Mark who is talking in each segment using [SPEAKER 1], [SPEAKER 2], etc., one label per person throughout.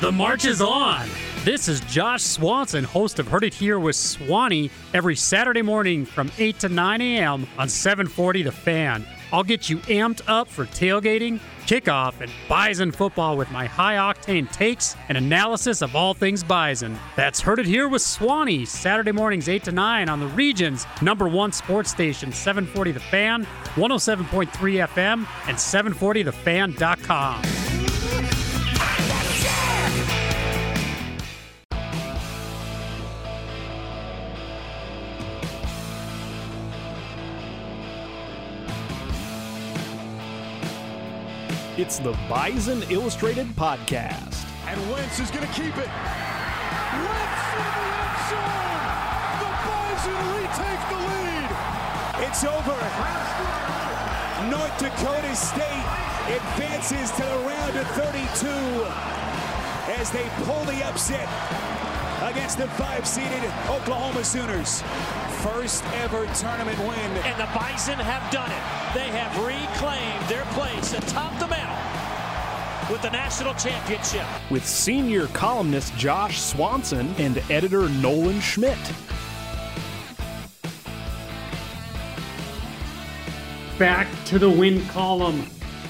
[SPEAKER 1] The march is on. This is Josh Swanson, host of Heard It Here with Swanee, every Saturday morning from 8 to 9 a.m. on 740 The Fan. I'll get you amped up for tailgating, kickoff, and Bison football with my high octane takes and analysis of all things Bison. That's Heard It Here with Swanee, Saturday mornings 8 to 9 on the region's number one sports station, 740 The Fan, 107.3 FM, and 740thefan.com.
[SPEAKER 2] It's the Bison Illustrated Podcast.
[SPEAKER 3] And Wentz is going to keep it. Wentz in the end zone. The Bison retake the lead.
[SPEAKER 4] It's over. North Dakota State advances to the round of 32 as they pull the upset against the five-seeded Oklahoma Sooners. First ever tournament win.
[SPEAKER 5] And the Bison have done it. They have reclaimed their place atop the medal with the national championship.
[SPEAKER 2] With senior columnist Josh Swanson and editor Nolan Schmidt.
[SPEAKER 1] Back to the win column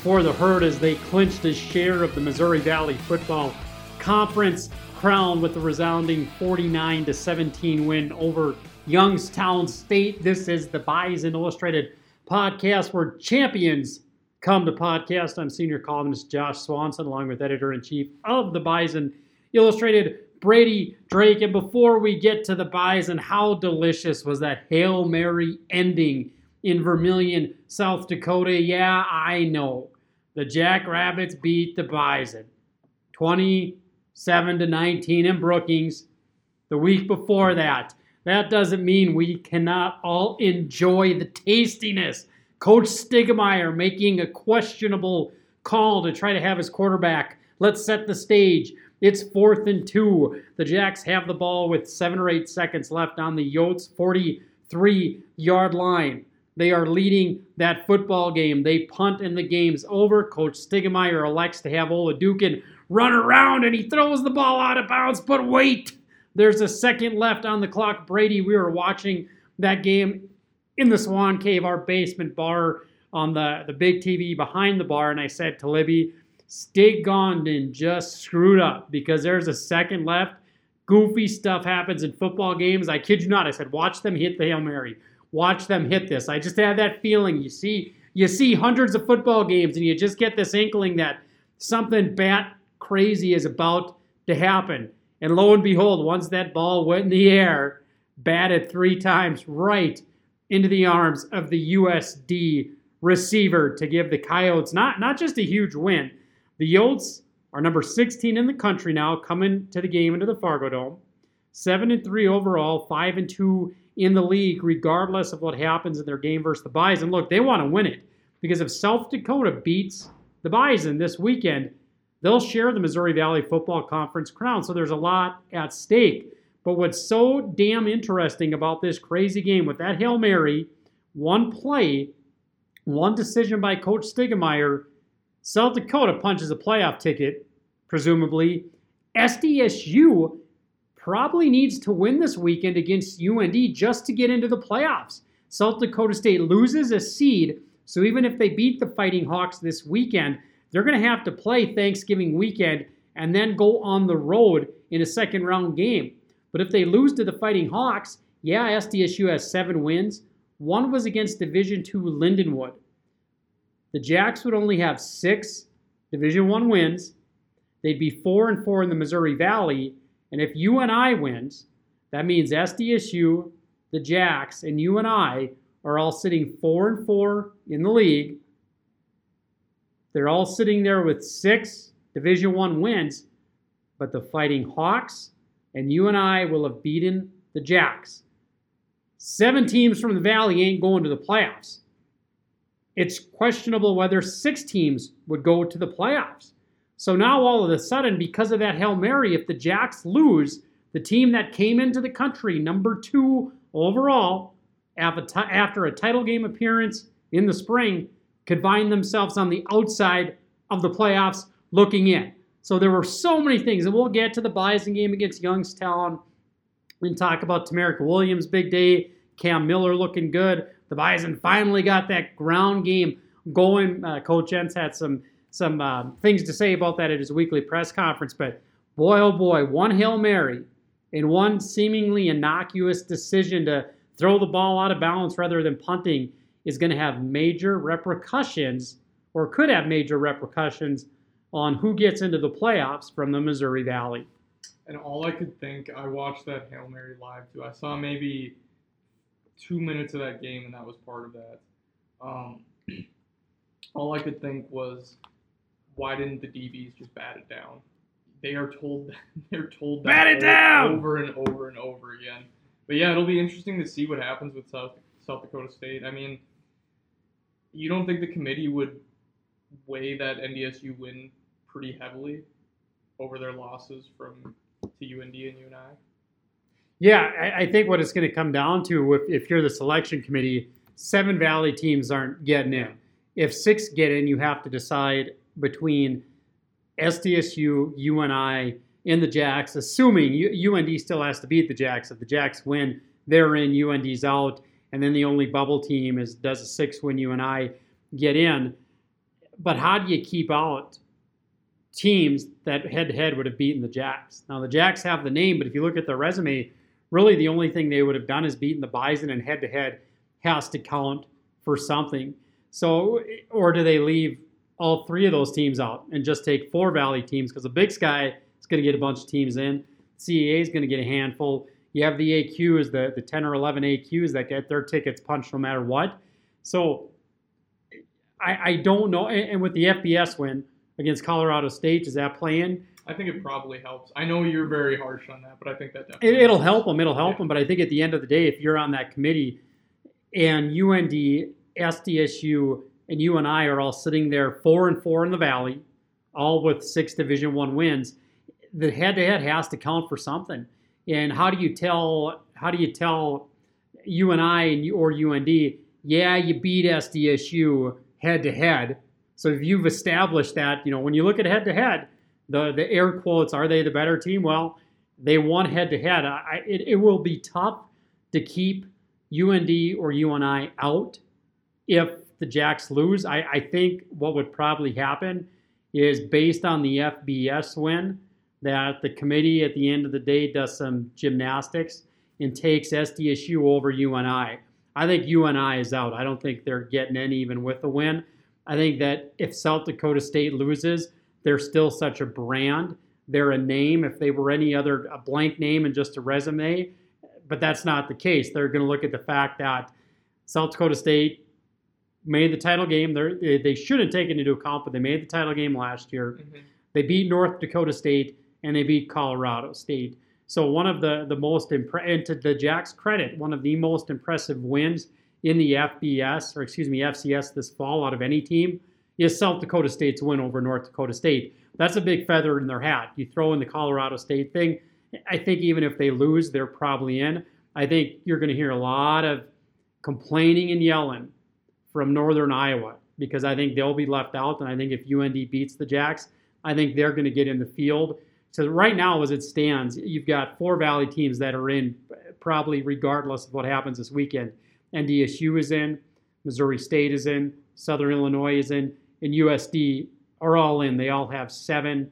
[SPEAKER 1] for the Herd as they clinched a share of the Missouri Valley Football Conference crown with a resounding 49 to 17 win over Youngstown State. This is the Bison Illustrated podcast where champions come to podcast. I'm senior columnist Josh Swanson, along with editor in chief of the Bison Illustrated, Brady Drake. And before we get to the Bison, how delicious was that Hail Mary ending in Vermilion, South Dakota? Yeah, I know. The Jackrabbits beat the Bison 27 to 19 in Brookings. The week before that, that doesn't mean we cannot all enjoy the tastiness. Coach Stiegelmeier making a questionable call to try to have his quarterback. Let's set the stage. It's fourth and two. The Jacks have the ball with seven or eight seconds left on the Yotes 43 yard line. They are leading that football game. They punt and the game's over. Coach Stiegelmeier elects to have Oladokun run around and he throws the ball out of bounds. But wait, there's a second left on the clock. Brady, we were watching that game in the Swan Cave, our basement bar on the, the big TV behind the bar. And I said to Libby, Stig Gondon just screwed up because there's a second left. Goofy stuff happens in football games. I kid you not. I said, watch them hit the Hail Mary. Watch them hit this. I just had that feeling. You see, you see hundreds of football games and you just get this inkling that something bat crazy is about to happen. And lo and behold, once that ball went in the air, batted three times right into the arms of the USD receiver to give the Coyotes not, not just a huge win. The Yotes are number 16 in the country now, coming to the game into the Fargo Dome. 7 and 3 overall, 5 and 2 in the league, regardless of what happens in their game versus the Bison. Look, they want to win it because if South Dakota beats the Bison this weekend, they'll share the Missouri Valley Football Conference crown. So there's a lot at stake. But what's so damn interesting about this crazy game with that Hail Mary, one play, one decision by Coach Stiegelmeier, South Dakota punches a playoff ticket, presumably. SDSU probably needs to win this weekend against UND just to get into the playoffs. South Dakota State loses a seed, so even if they beat the Fighting Hawks this weekend, they're going to have to play Thanksgiving weekend and then go on the road in a second round game. But if they lose to the Fighting Hawks, yeah, SDSU has seven wins. One was against Division II Lindenwood. The Jacks would only have six Division One wins. They'd be four and four in the Missouri Valley. And if UNI wins, that means SDSU, the Jacks, and UNI are all sitting four and four in the league. They're all sitting there with six Division One wins, but the Fighting Hawks and UNI will have beaten the Jacks. Seven teams from the Valley ain't going to the playoffs. It's questionable whether six teams would go to the playoffs. So now, all of a sudden, because of that Hail Mary, if the Jacks lose, the team that came into the country, number two overall, after a title game appearance in the spring, could find themselves on the outside of the playoffs looking in. So there were so many things, and we'll get to the Bison game against Youngstown and talk about TaMerik Williams' big day, Cam Miller looking good. The Bison finally got that ground game going. Uh, Coach Entz had some some uh, things to say about that at his weekly press conference, but boy, oh boy, one hail mary and one seemingly innocuous decision to throw the ball out of balance rather than punting is going to have major repercussions, or could have major repercussions on who gets into the playoffs from the Missouri Valley.
[SPEAKER 6] And all I could think, I watched that Hail Mary live too. I saw maybe two minutes of that game, and that was part of that. Um, all I could think was, why didn't the DBs just bat it down? They are told they're told that
[SPEAKER 1] Bat it
[SPEAKER 6] over-
[SPEAKER 1] down!
[SPEAKER 6] over and over and over again. But yeah, it'll be interesting to see what happens with South South Dakota State. I mean, you don't think the committee would weigh that NDSU win pretty heavily over their losses from to UND and UNI?
[SPEAKER 1] Yeah, I, I think what it's going to come down to, if, if you're the selection committee, seven Valley teams aren't getting in. If six get in, you have to decide between SDSU, UNI, and the Jacks, assuming UND still has to beat the Jacks. If the Jacks win, they're in, UND's out, and then the only bubble team is does a six when UNI get in. But how do you keep out teams that head-to-head would have beaten the Jacks? Now the Jacks have the name, but if you look at their resume, really the only thing they would have done is beaten the Bison, and head-to-head has to count for something. So, or do they leave all three of those teams out and just take four Valley teams? Because the Big Sky is going to get a bunch of teams in. CAA is going to get a handful. You have the AQs, the, the 10 or 11 AQs that get their tickets punched no matter what. So I, I don't know. And, and with the FBS win against Colorado State, does that play in?
[SPEAKER 6] I think it probably helps. I know you're very harsh on that, but I think that definitely
[SPEAKER 1] It, it'll help them. It'll help
[SPEAKER 6] Yeah.
[SPEAKER 1] them. But I think at the end of the day, if you're on that committee and UND, SDSU, and UNI are all sitting there four and four in the Valley, all with six Division One wins, the head-to-head has to count for something. And how do you tell? How do you tell UNI and you- or UND? Yeah, you beat SDSU head-to-head. So if you've established that, you know, when you look at head-to-head, the the air quotes, are they the better team? Well, they won head to head. It, it will be tough to keep UND or UNI out if the Jacks lose. I, I think what would probably happen is based on the FBS win, that the committee at the end of the day does some gymnastics and takes SDSU over UNI. I think UNI is out. I don't think they're getting in even with the win. I think that if South Dakota State loses, they're still such a brand. They're a name. If they were any other a blank name and just a resume, but that's not the case. They're going to look at the fact that South Dakota State made the title game. They're, they they shouldn't take it into account, but they made the title game last year.
[SPEAKER 6] Mhm.
[SPEAKER 1] They beat North Dakota State and they beat Colorado State. So one of the the most impre- and to the Jacks' credit, one of the most impressive wins in the FBS or excuse me FCS this fall out of any team is South Dakota State's win over North Dakota State. That's a big feather in their hat. You throw in the Colorado State thing. I think even if they lose, they're probably in. I think you're going to hear a lot of complaining and yelling from Northern Iowa because I think they'll be left out. And I think if UND beats the Jacks, I think they're going to get in the field. So right now, as it stands, you've got four Valley teams that are in probably regardless of what happens this weekend. NDSU is in, Missouri State is in, Southern Illinois is in, and USD are all in. They all have seven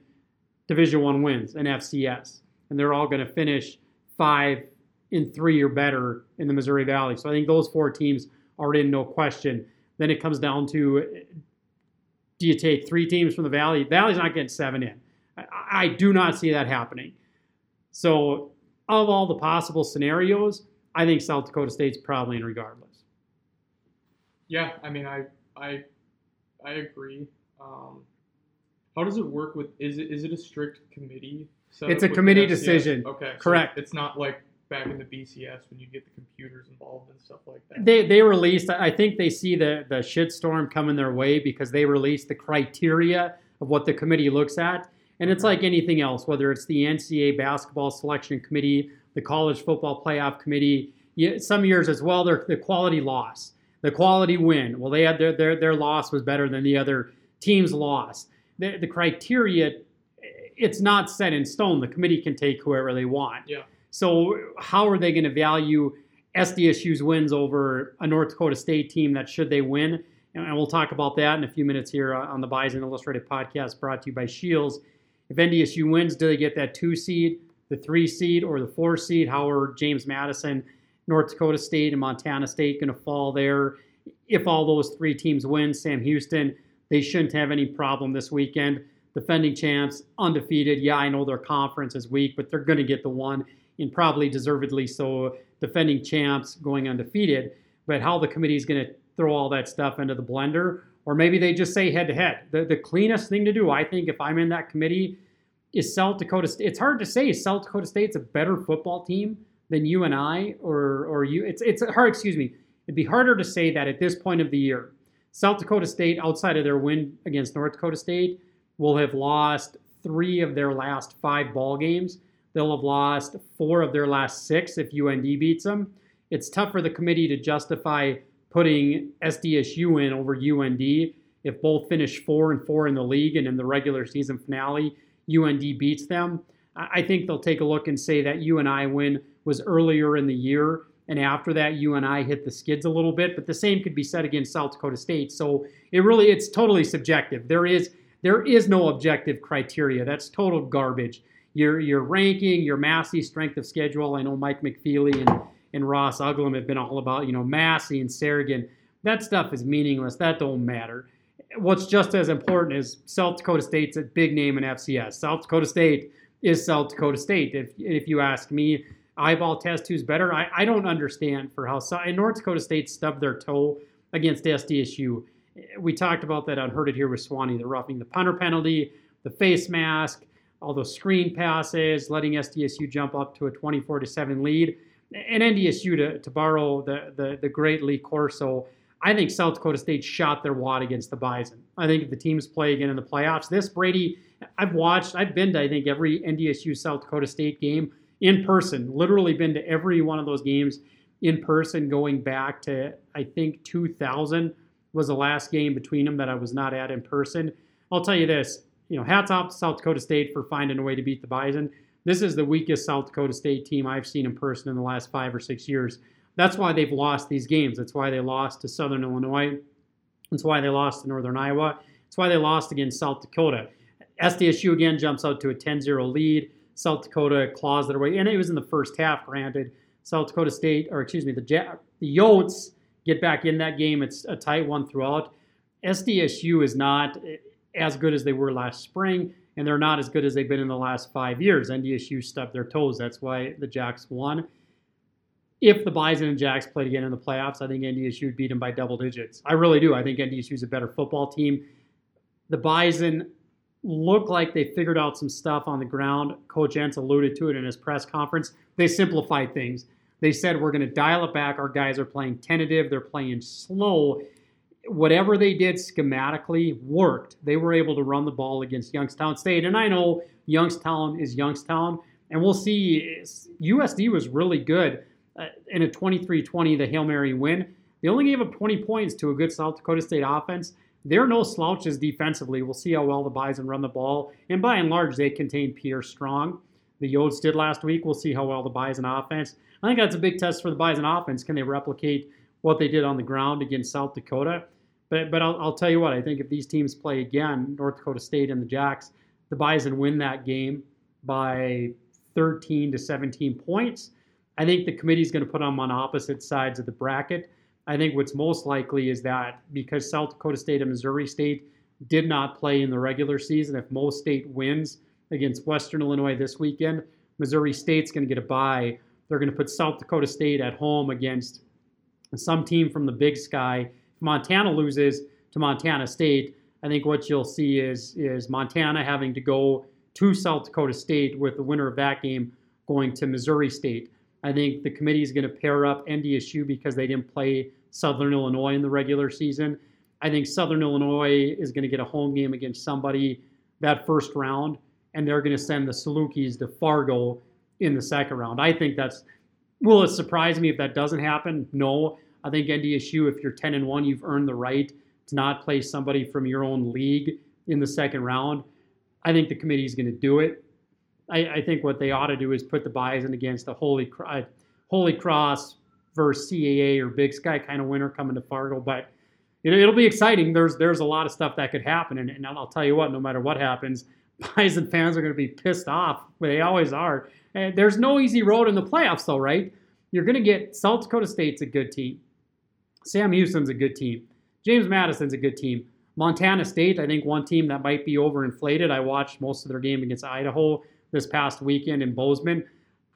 [SPEAKER 1] Division One wins in FCS, and they're all going to finish five in three or better in the Missouri Valley. So I think those four teams are in, no question. Then it comes down to do you take three teams from the Valley? Valley's not getting seven in. I, I do not see that happening. So, of all the possible scenarios, I think South Dakota State's probably in regardless.
[SPEAKER 6] Yeah, I mean, I I I agree. Um, how does it work with? Is it is it a strict committee?
[SPEAKER 1] It's a committee decision.
[SPEAKER 6] Okay, so
[SPEAKER 1] Correct.
[SPEAKER 6] it's not like back in the BCS when you get the computers involved and stuff like that.
[SPEAKER 1] They, they released, I think they see the, the shitstorm coming their way because they released the criteria of what the committee looks at. And it's mm-hmm. like anything else, whether it's the NCAA basketball selection committee, the college football playoff committee, some years as well, they're the quality loss, the quality win. Well, they had their, their, their loss was better than the other team's loss. The, the criteria it's not set in stone. The committee can take whoever they want.
[SPEAKER 6] Yeah.
[SPEAKER 1] So how are they going to value SDSU's wins over a North Dakota State team that should they win? And we'll talk about that in a few minutes here uh, on the Bison Illustrated podcast brought to you by Shields. If NDSU wins, do they get that two seed, the three seed, or the four seed? How are James Madison, North Dakota State, and Montana State going to fall there? If all those three teams win, Sam Houston, they shouldn't have any problem this weekend. Defending champs, undefeated. Yeah, I know their conference is weak, but they're going to get the one, and probably deservedly so. Defending champs going undefeated. But how the committee is going to throw all that stuff into the blender, or maybe they just say head to head. The cleanest thing to do, I think, if I'm in that committee, is South Dakota State. It's hard to say South Dakota State's a better football team than you and I, or or you. It's it's hard. Excuse me. It'd be harder to say that at this point of the year. South Dakota State, outside of their win against North Dakota State, will have lost three of their last five ball games. They'll have lost four of their last six if UND beats them. It's tough for the committee to justify putting SDSU in over UND if both finish four and four in the league and in the regular season finale, UND beats them. I think they'll take a look and say that UNI win was earlier in the year, and after that, UNI hit the skids a little bit. But the same could be said against South Dakota State. So it really, it's totally subjective. There is there is no objective criteria. That's total garbage. Your your ranking, your Massey strength of schedule. I know Mike McFeely and and Ross Uglum have been all about, you know, Massey and Sagarin. That stuff is meaningless. That don't matter. What's just as important is South Dakota State's a big name in FCS. South Dakota State is South Dakota State. If if you ask me, eyeball test who's better, I, I don't understand for how and North Dakota State stubbed their toe against SDSU. We talked about that on Heard It Here with Swanee, the roughing the punter penalty, the face mask, all those screen passes, letting SDSU jump up to a 24 to 7 lead and NDSU to, to borrow the, the, the great Lee Corso, I think South Dakota State shot their wad against the Bison. I think if the teams play again in the playoffs, this Brady, I've watched, I've been to I think every NDSU South Dakota State game in person. Literally been to every one of those games in person, going back to I think 2000 was the last game between them that I was not at in person. I'll tell you this, you know, hats off to South Dakota State for finding a way to beat the Bison. This is the weakest South Dakota State team I've seen in person in the last five or six years. That's why they've lost these games. That's why they lost to Southern Illinois. That's why they lost to Northern Iowa. That's why they lost against South Dakota. SDSU again jumps out to a 10 0 lead. South Dakota claws their way, and it was in the first half, granted. South Dakota State, or excuse me, the, the Yotes get back in that game. It's a tight one throughout. SDSU is not eh, as good as they were last spring and they're not as good as they've been in the last five years. NDSU stubbed their toes. That's why the Jacks won. If the Bison and Jacks played again in the playoffs, I think NDSU would beat them by double digits. I really do. I think NDSU is a better football team. The Bison look like they figured out some stuff on the ground. Coach Entz alluded to it in his press conference. They simplified things. They said we're going to dial it back. Our guys are playing tentative. They're playing slow whatever they did schematically worked. They were able to run the ball against Youngstown State. And I know Youngstown is Youngstown. And we'll see. USD was really good uh, in a 23 20, the Hail Mary win. They only gave up 20 points to a good South Dakota State offense. They're no slouches defensively. We'll see how well the Bison run the ball. And by and large, they contain Pierre Strong. The Yotes did last week. We'll see how well the Bison offense. I think that's a big test for the Bison offense. Can they replicate what they did on the ground against South Dakota? But but I'll, I'll tell you what, I think if these teams play again, North Dakota State and the Jacks, the Bison win that game by 13 to 17 points. I think the committee is going to put them on opposite sides of the bracket. I think what's most likely is that because South Dakota State and Missouri State did not play in the regular season, if Mo State wins against Western Illinois this weekend, Missouri State's going to get a bye. They're going to put South Dakota State at home against some team from the Big Sky Montana loses to Montana State, I think what you'll see is is Montana having to go to South Dakota State with the winner of that game going to Missouri State. I think the committee is going to pair up NDSU because they didn't play Southern Illinois in the regular season. I think Southern Illinois is going to get a home game against somebody that first round, and they're going to send the Salukis to Fargo in the second round. I think that's will it surprise me if that doesn't happen? No. I think NDSU, if you're 10 and 1, you've earned the right to not play somebody from your own league in the second round. I think the committee is going to do it. I, I, think what they ought to do is put the Bison against the Holy, uh, Holy Cross versus CAA or Big Sky kind of winner coming to Fargo. But it, will be exciting. There's there's a lot of stuff that could happen, and, and I'll tell you what, no matter what happens, Bison fans are going to be pissed off. They always are. And there's no easy road in the playoffs, though, right? You're going to get South Dakota State's a good team. Sam Houston's a good team. James Madison's a good team. Montana State, I think one team that might be overinflated. I watched most of their game against Idaho this past weekend in Bozeman.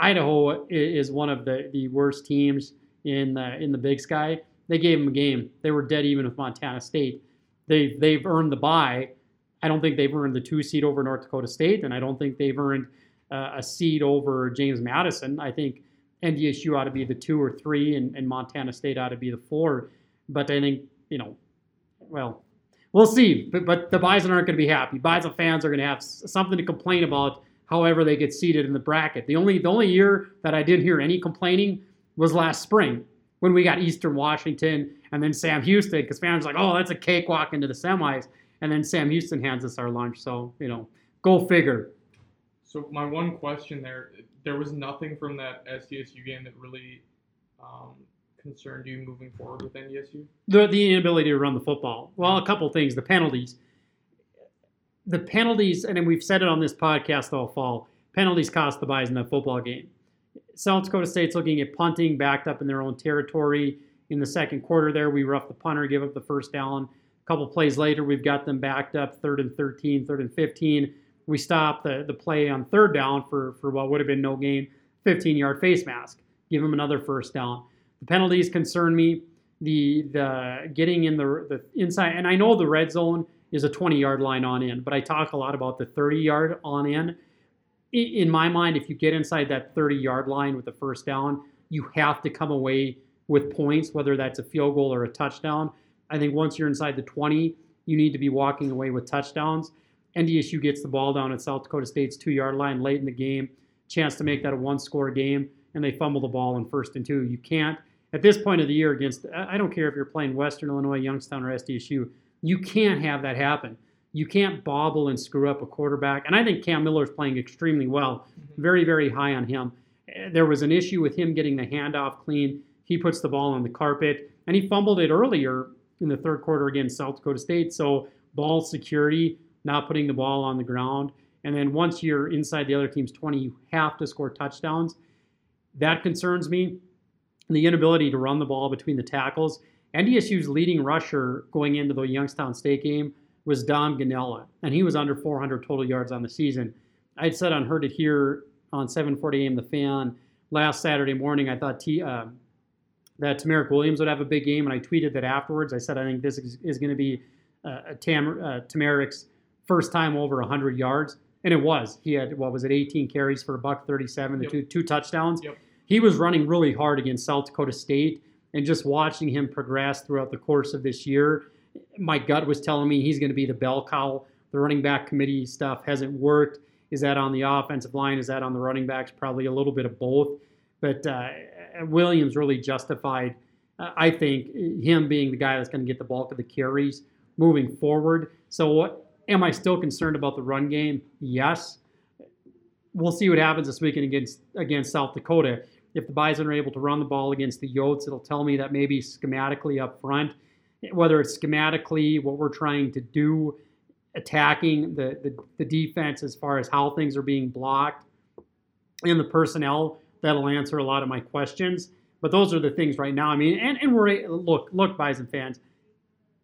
[SPEAKER 1] Idaho is one of the, the worst teams in the in the Big Sky. They gave them a game. They were dead even with Montana State. They they've earned the bye. I don't think they've earned the two seed over North Dakota State, and I don't think they've earned uh, a seed over James Madison. I think NDSU ought to be the two or three, and, and Montana State ought to be the four. But I think you know, well, we'll see. But, but the Bison aren't going to be happy. Bison fans are going to have something to complain about. However, they get seated in the bracket. The only the only year that I didn't hear any complaining was last spring when we got Eastern Washington and then Sam Houston because fans were like, oh, that's a cakewalk into the semis. And then Sam Houston hands us our lunch. So you know, go figure.
[SPEAKER 6] So my one question there, there was nothing from that SDSU game that really um, concerned you moving forward with NDSU?
[SPEAKER 1] The the inability to run the football. Well, a couple things. The penalties. The penalties, and we've said it on this podcast all fall. Penalties cost the Bison that football game. South Dakota State's looking at punting, backed up in their own territory. In the second quarter, there we roughed the punter, give up the first down. A couple plays later, we've got them backed up, third and 13, third and 15. We stop the, the play on third down for, for what would have been no gain, 15 yard face mask. Give them another first down. The penalties concern me. The the getting in the the inside, and I know the red zone is a 20 yard line on in, but I talk a lot about the 30 yard on in. In my mind, if you get inside that 30 yard line with the first down, you have to come away with points, whether that's a field goal or a touchdown. I think once you're inside the 20, you need to be walking away with touchdowns. NDSU gets the ball down at South Dakota State's two yard line late in the game, chance to make that a one score game, and they fumble the ball in first and two. You can't at this point of the year against, I don't care if you're playing Western Illinois, Youngstown, or SDSU, you can't have that happen. You can't bobble and screw up a quarterback. And I think Cam Miller is playing extremely well. Mm-hmm. Very, very high on him. There was an issue with him getting the handoff clean. He puts the ball on the carpet, and he fumbled it earlier in the third quarter against South Dakota State. So ball security, not putting the ball on the ground. And then once you're inside the other team's 20, you have to score touchdowns. That concerns me the inability to run the ball between the tackles. NDSU's leading rusher going into the Youngstown State game was Dom Gonnella, and he was under 400 total yards on the season. I'd said on Heard It Here on 7:40 a.m. The Fan last Saturday morning. I thought T, uh, that TaMerik Williams would have a big game, and I tweeted that afterwards. I said I think this is, is going to be uh, Tam, uh, TaMerik's first time over 100 yards, and it was. He had what was it, 18 carries for a buck 37, the yep. two two touchdowns.
[SPEAKER 6] Yep
[SPEAKER 1] he was running really hard against South Dakota State, and just watching him progress throughout the course of this year, my gut was telling me he's going to be the bell cow. The running back committee stuff hasn't worked. Is that on the offensive line? Is that on the running backs? Probably a little bit of both. But uh, Williams really justified, uh, I think, him being the guy that's going to get the bulk of the carries moving forward. So, am I still concerned about the run game? Yes. We'll see what happens this weekend against against South Dakota if the Bison are able to run the ball against the Yotes, it'll tell me that maybe schematically up front, whether it's schematically what we're trying to do, attacking the, the, the defense as far as how things are being blocked, and the personnel, that'll answer a lot of my questions. But those are the things right now. I mean, and, and we're look, look, Bison fans,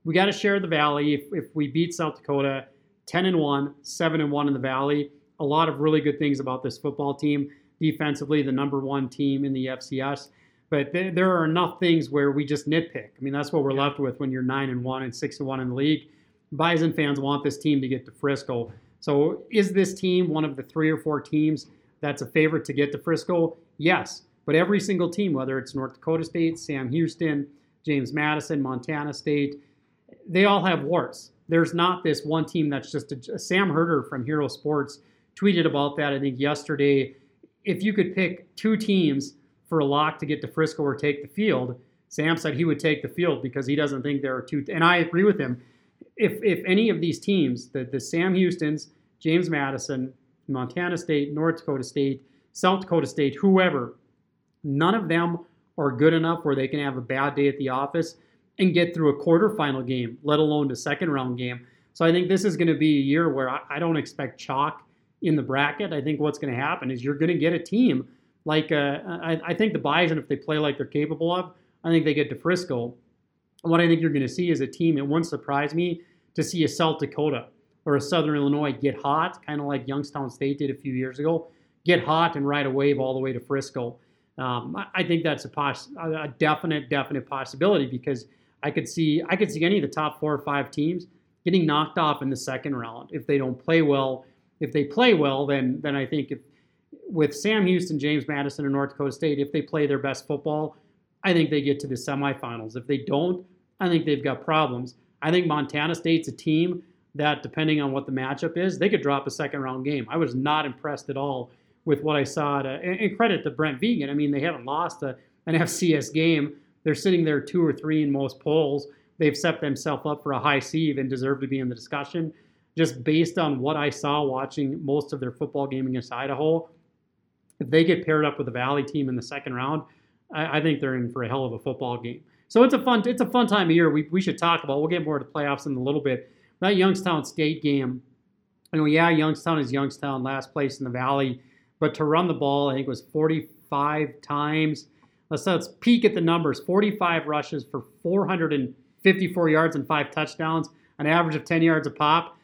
[SPEAKER 1] we got to share the valley. If, if we beat South Dakota 10 and 1, 7 and 1 in the valley, a lot of really good things about this football team defensively, the number one team in the FCS. But th- there are enough things where we just nitpick. I mean, that's what we're left with when you're nine and one and six and one in the league. Bison fans want this team to get to Frisco. So, is this team one of the three or four teams that's a favorite to get to Frisco? Yes. But every single team, whether it's North Dakota State, Sam Houston, James Madison, Montana State, they all have warts. There's not this one team that's just a, Sam Herder from Hero Sports tweeted about that, I think, yesterday if you could pick two teams for a lock to get to Frisco or take the field, Sam said he would take the field because he doesn't think there are two. And I agree with him. If if any of these teams, the the Sam Houston's, James Madison, Montana State, North Dakota State, South Dakota State, whoever, none of them are good enough where they can have a bad day at the office and get through a quarterfinal game, let alone the second round game. So I think this is going to be a year where I, I don't expect chalk in the bracket. I think what's going to happen is you're going to get a team like uh, I, I think the Bison, if they play like they're capable of, I think they get to Frisco. What I think you're going to see is a team. It wouldn't surprise me to see a South Dakota or a Southern Illinois get hot, kind of like Youngstown State did a few years ago, get hot and ride a wave all the way to Frisco. Um, I, I think that's a, poss- a definite, definite possibility because I could see I could see any of the top four or five teams getting knocked off in the second round if they don't play well. If they play well, then then I think if with Sam Houston, James Madison, and North Dakota State, if they play their best football, I think they get to the semifinals. If they don't, I think they've got problems. I think Montana State's a team that, depending on what the matchup is, they could drop a second round game. I was not impressed at all with what I saw. To, and credit to Brent Vigen. I mean, they haven't lost a, an FCS game. They're sitting there two or three in most polls. They've set themselves up for a high seed and deserve to be in the discussion. Just based on what I saw watching most of their football game against Idaho, if they get paired up with the Valley team in the second round, I, I, think they're in for a hell of a football game. So it's a fun it's a fun time of year. We, we should talk about. We'll get more to playoffs in a little bit. That Youngstown State game. You know, yeah, Youngstown is Youngstown, last place in the Valley, but to run the ball, I think it was 45 times. Let's let's peek at the numbers: 45 rushes for 454 yards and five touchdowns, an average of 10 yards a pop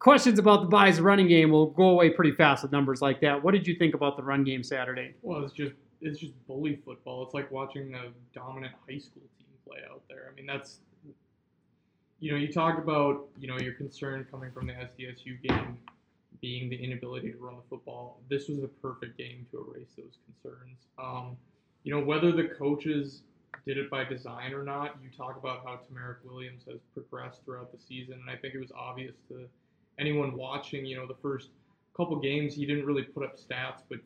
[SPEAKER 1] questions about the Bison running game will go away pretty fast with numbers like that. What did you think about the run game Saturday?
[SPEAKER 6] Well, it's just it's just bully football. It's like watching a dominant high school team play out there. I mean, that's you know, you talk about you know your concern coming from the SDSU game being the inability to run the football. This was the perfect game to erase those concerns. Um, you know, whether the coaches did it by design or not, you talk about how TaMerik Williams has progressed throughout the season, and I think it was obvious to anyone watching, you know, the first couple games, he didn't really put up stats, but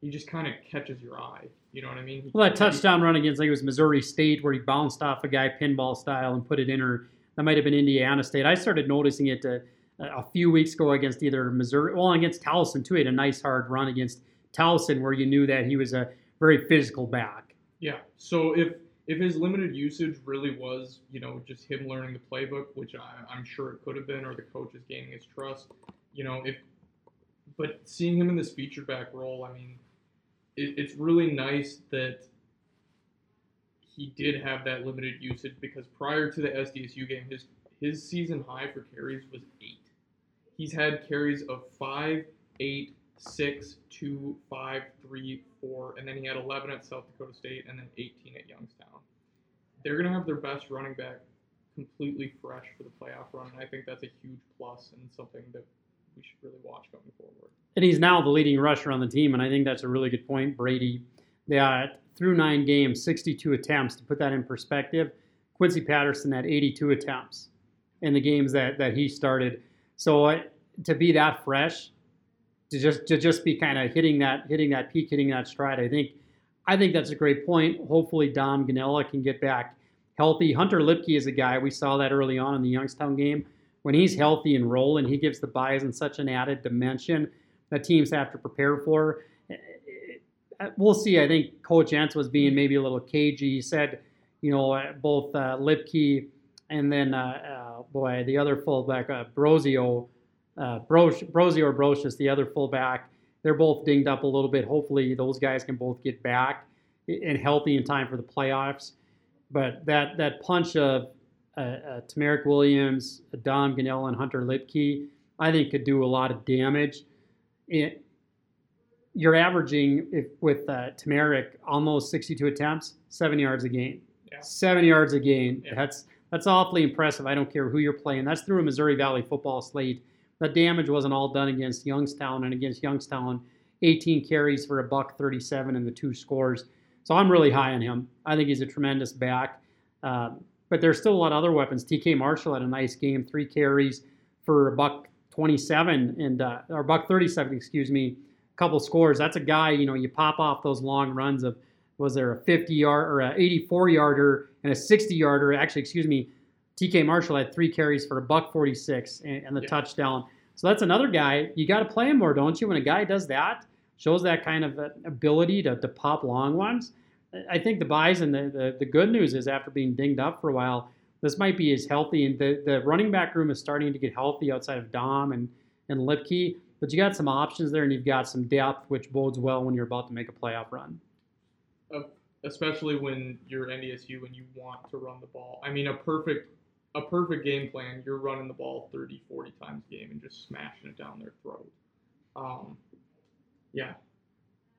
[SPEAKER 6] he just kind of catches your eye. You know what I mean? He,
[SPEAKER 1] well, that touchdown run against, like it was Missouri State, where he bounced off a guy pinball style and put it in, or that might have been Indiana State. I started noticing it uh, a few weeks ago against either Missouri, well, against Towson too. He had a nice hard run against Towson, where you knew that he was a very physical back.
[SPEAKER 6] Yeah. So if if his limited usage really was, you know, just him learning the playbook, which I, am sure it could have been, or the coach is gaining his trust, you know, if, but seeing him in this feature back role, I mean, it, it's really nice that he did have that limited usage because prior to the SDSU game, his his season high for carries was eight. He's had carries of five, eight, six, two, five, three, four, and then he had 11 at South Dakota State and then 18 at Youngstown. They're going to have their best running back completely fresh for the playoff run, and I think that's a huge plus and something that we should really watch going forward.
[SPEAKER 1] And he's now the leading rusher on the team, and I think that's a really good point, Brady. That through nine games, 62 attempts. To put that in perspective, Quincy Patterson had 82 attempts in the games that, that he started. So uh, to be that fresh to just to just be kind of hitting that hitting that peak, hitting that stride. I think I think that's a great point. Hopefully Dom Gonnella can get back healthy. Hunter Luepke is a guy we saw that early on in the Youngstown game. When he's healthy and rolling, he gives the Bison such an added dimension that teams have to prepare for. We'll see. I think Coach Entz was being maybe a little cagey. He said, you know, both uh, Luepke and then uh, uh, boy, the other fullback, uh, Brosio, uh, Brosio or Brocious, the other fullback, they're both dinged up a little bit. Hopefully, those guys can both get back and healthy in time for the playoffs. But that that punch of uh, uh, TaMerik Williams, Dom Gonnella, and Hunter Luepke, I think could do a lot of damage. It, you're averaging if, with uh, TaMerik almost 62 attempts, seven yards a game. Yeah. Seven yards a game. Yeah. That's that's awfully impressive. I don't care who you're playing. That's through a Missouri Valley football slate the damage wasn't all done against Youngstown, and against Youngstown, 18 carries for a buck 37 and the two scores. So I'm really high on him. I think he's a tremendous back. Uh, but there's still a lot of other weapons. TK Marshall had a nice game, three carries for a buck 27 and uh, or buck 37, excuse me, a couple scores. That's a guy, you know, you pop off those long runs of was there a 50 yard or a 84 yarder and a 60 yarder? Actually, excuse me, TK Marshall had three carries for a buck 46 and, and the yeah. touchdown. So that's another guy. You got to play him more, don't you? When a guy does that, shows that kind of uh, ability to, to pop long ones. I think the Bison, the, the, the good news is after being dinged up for a while, this might be as healthy. And the, the running back room is starting to get healthy outside of Dom and, and Luepke. But you got some options there and you've got some depth, which bodes well when you're about to make a playoff run.
[SPEAKER 6] Especially when you're NDSU and you want to run the ball. I mean, a perfect a perfect game plan, you're running the ball 30, 40 times a game and just smashing it down their throat. Um, yeah,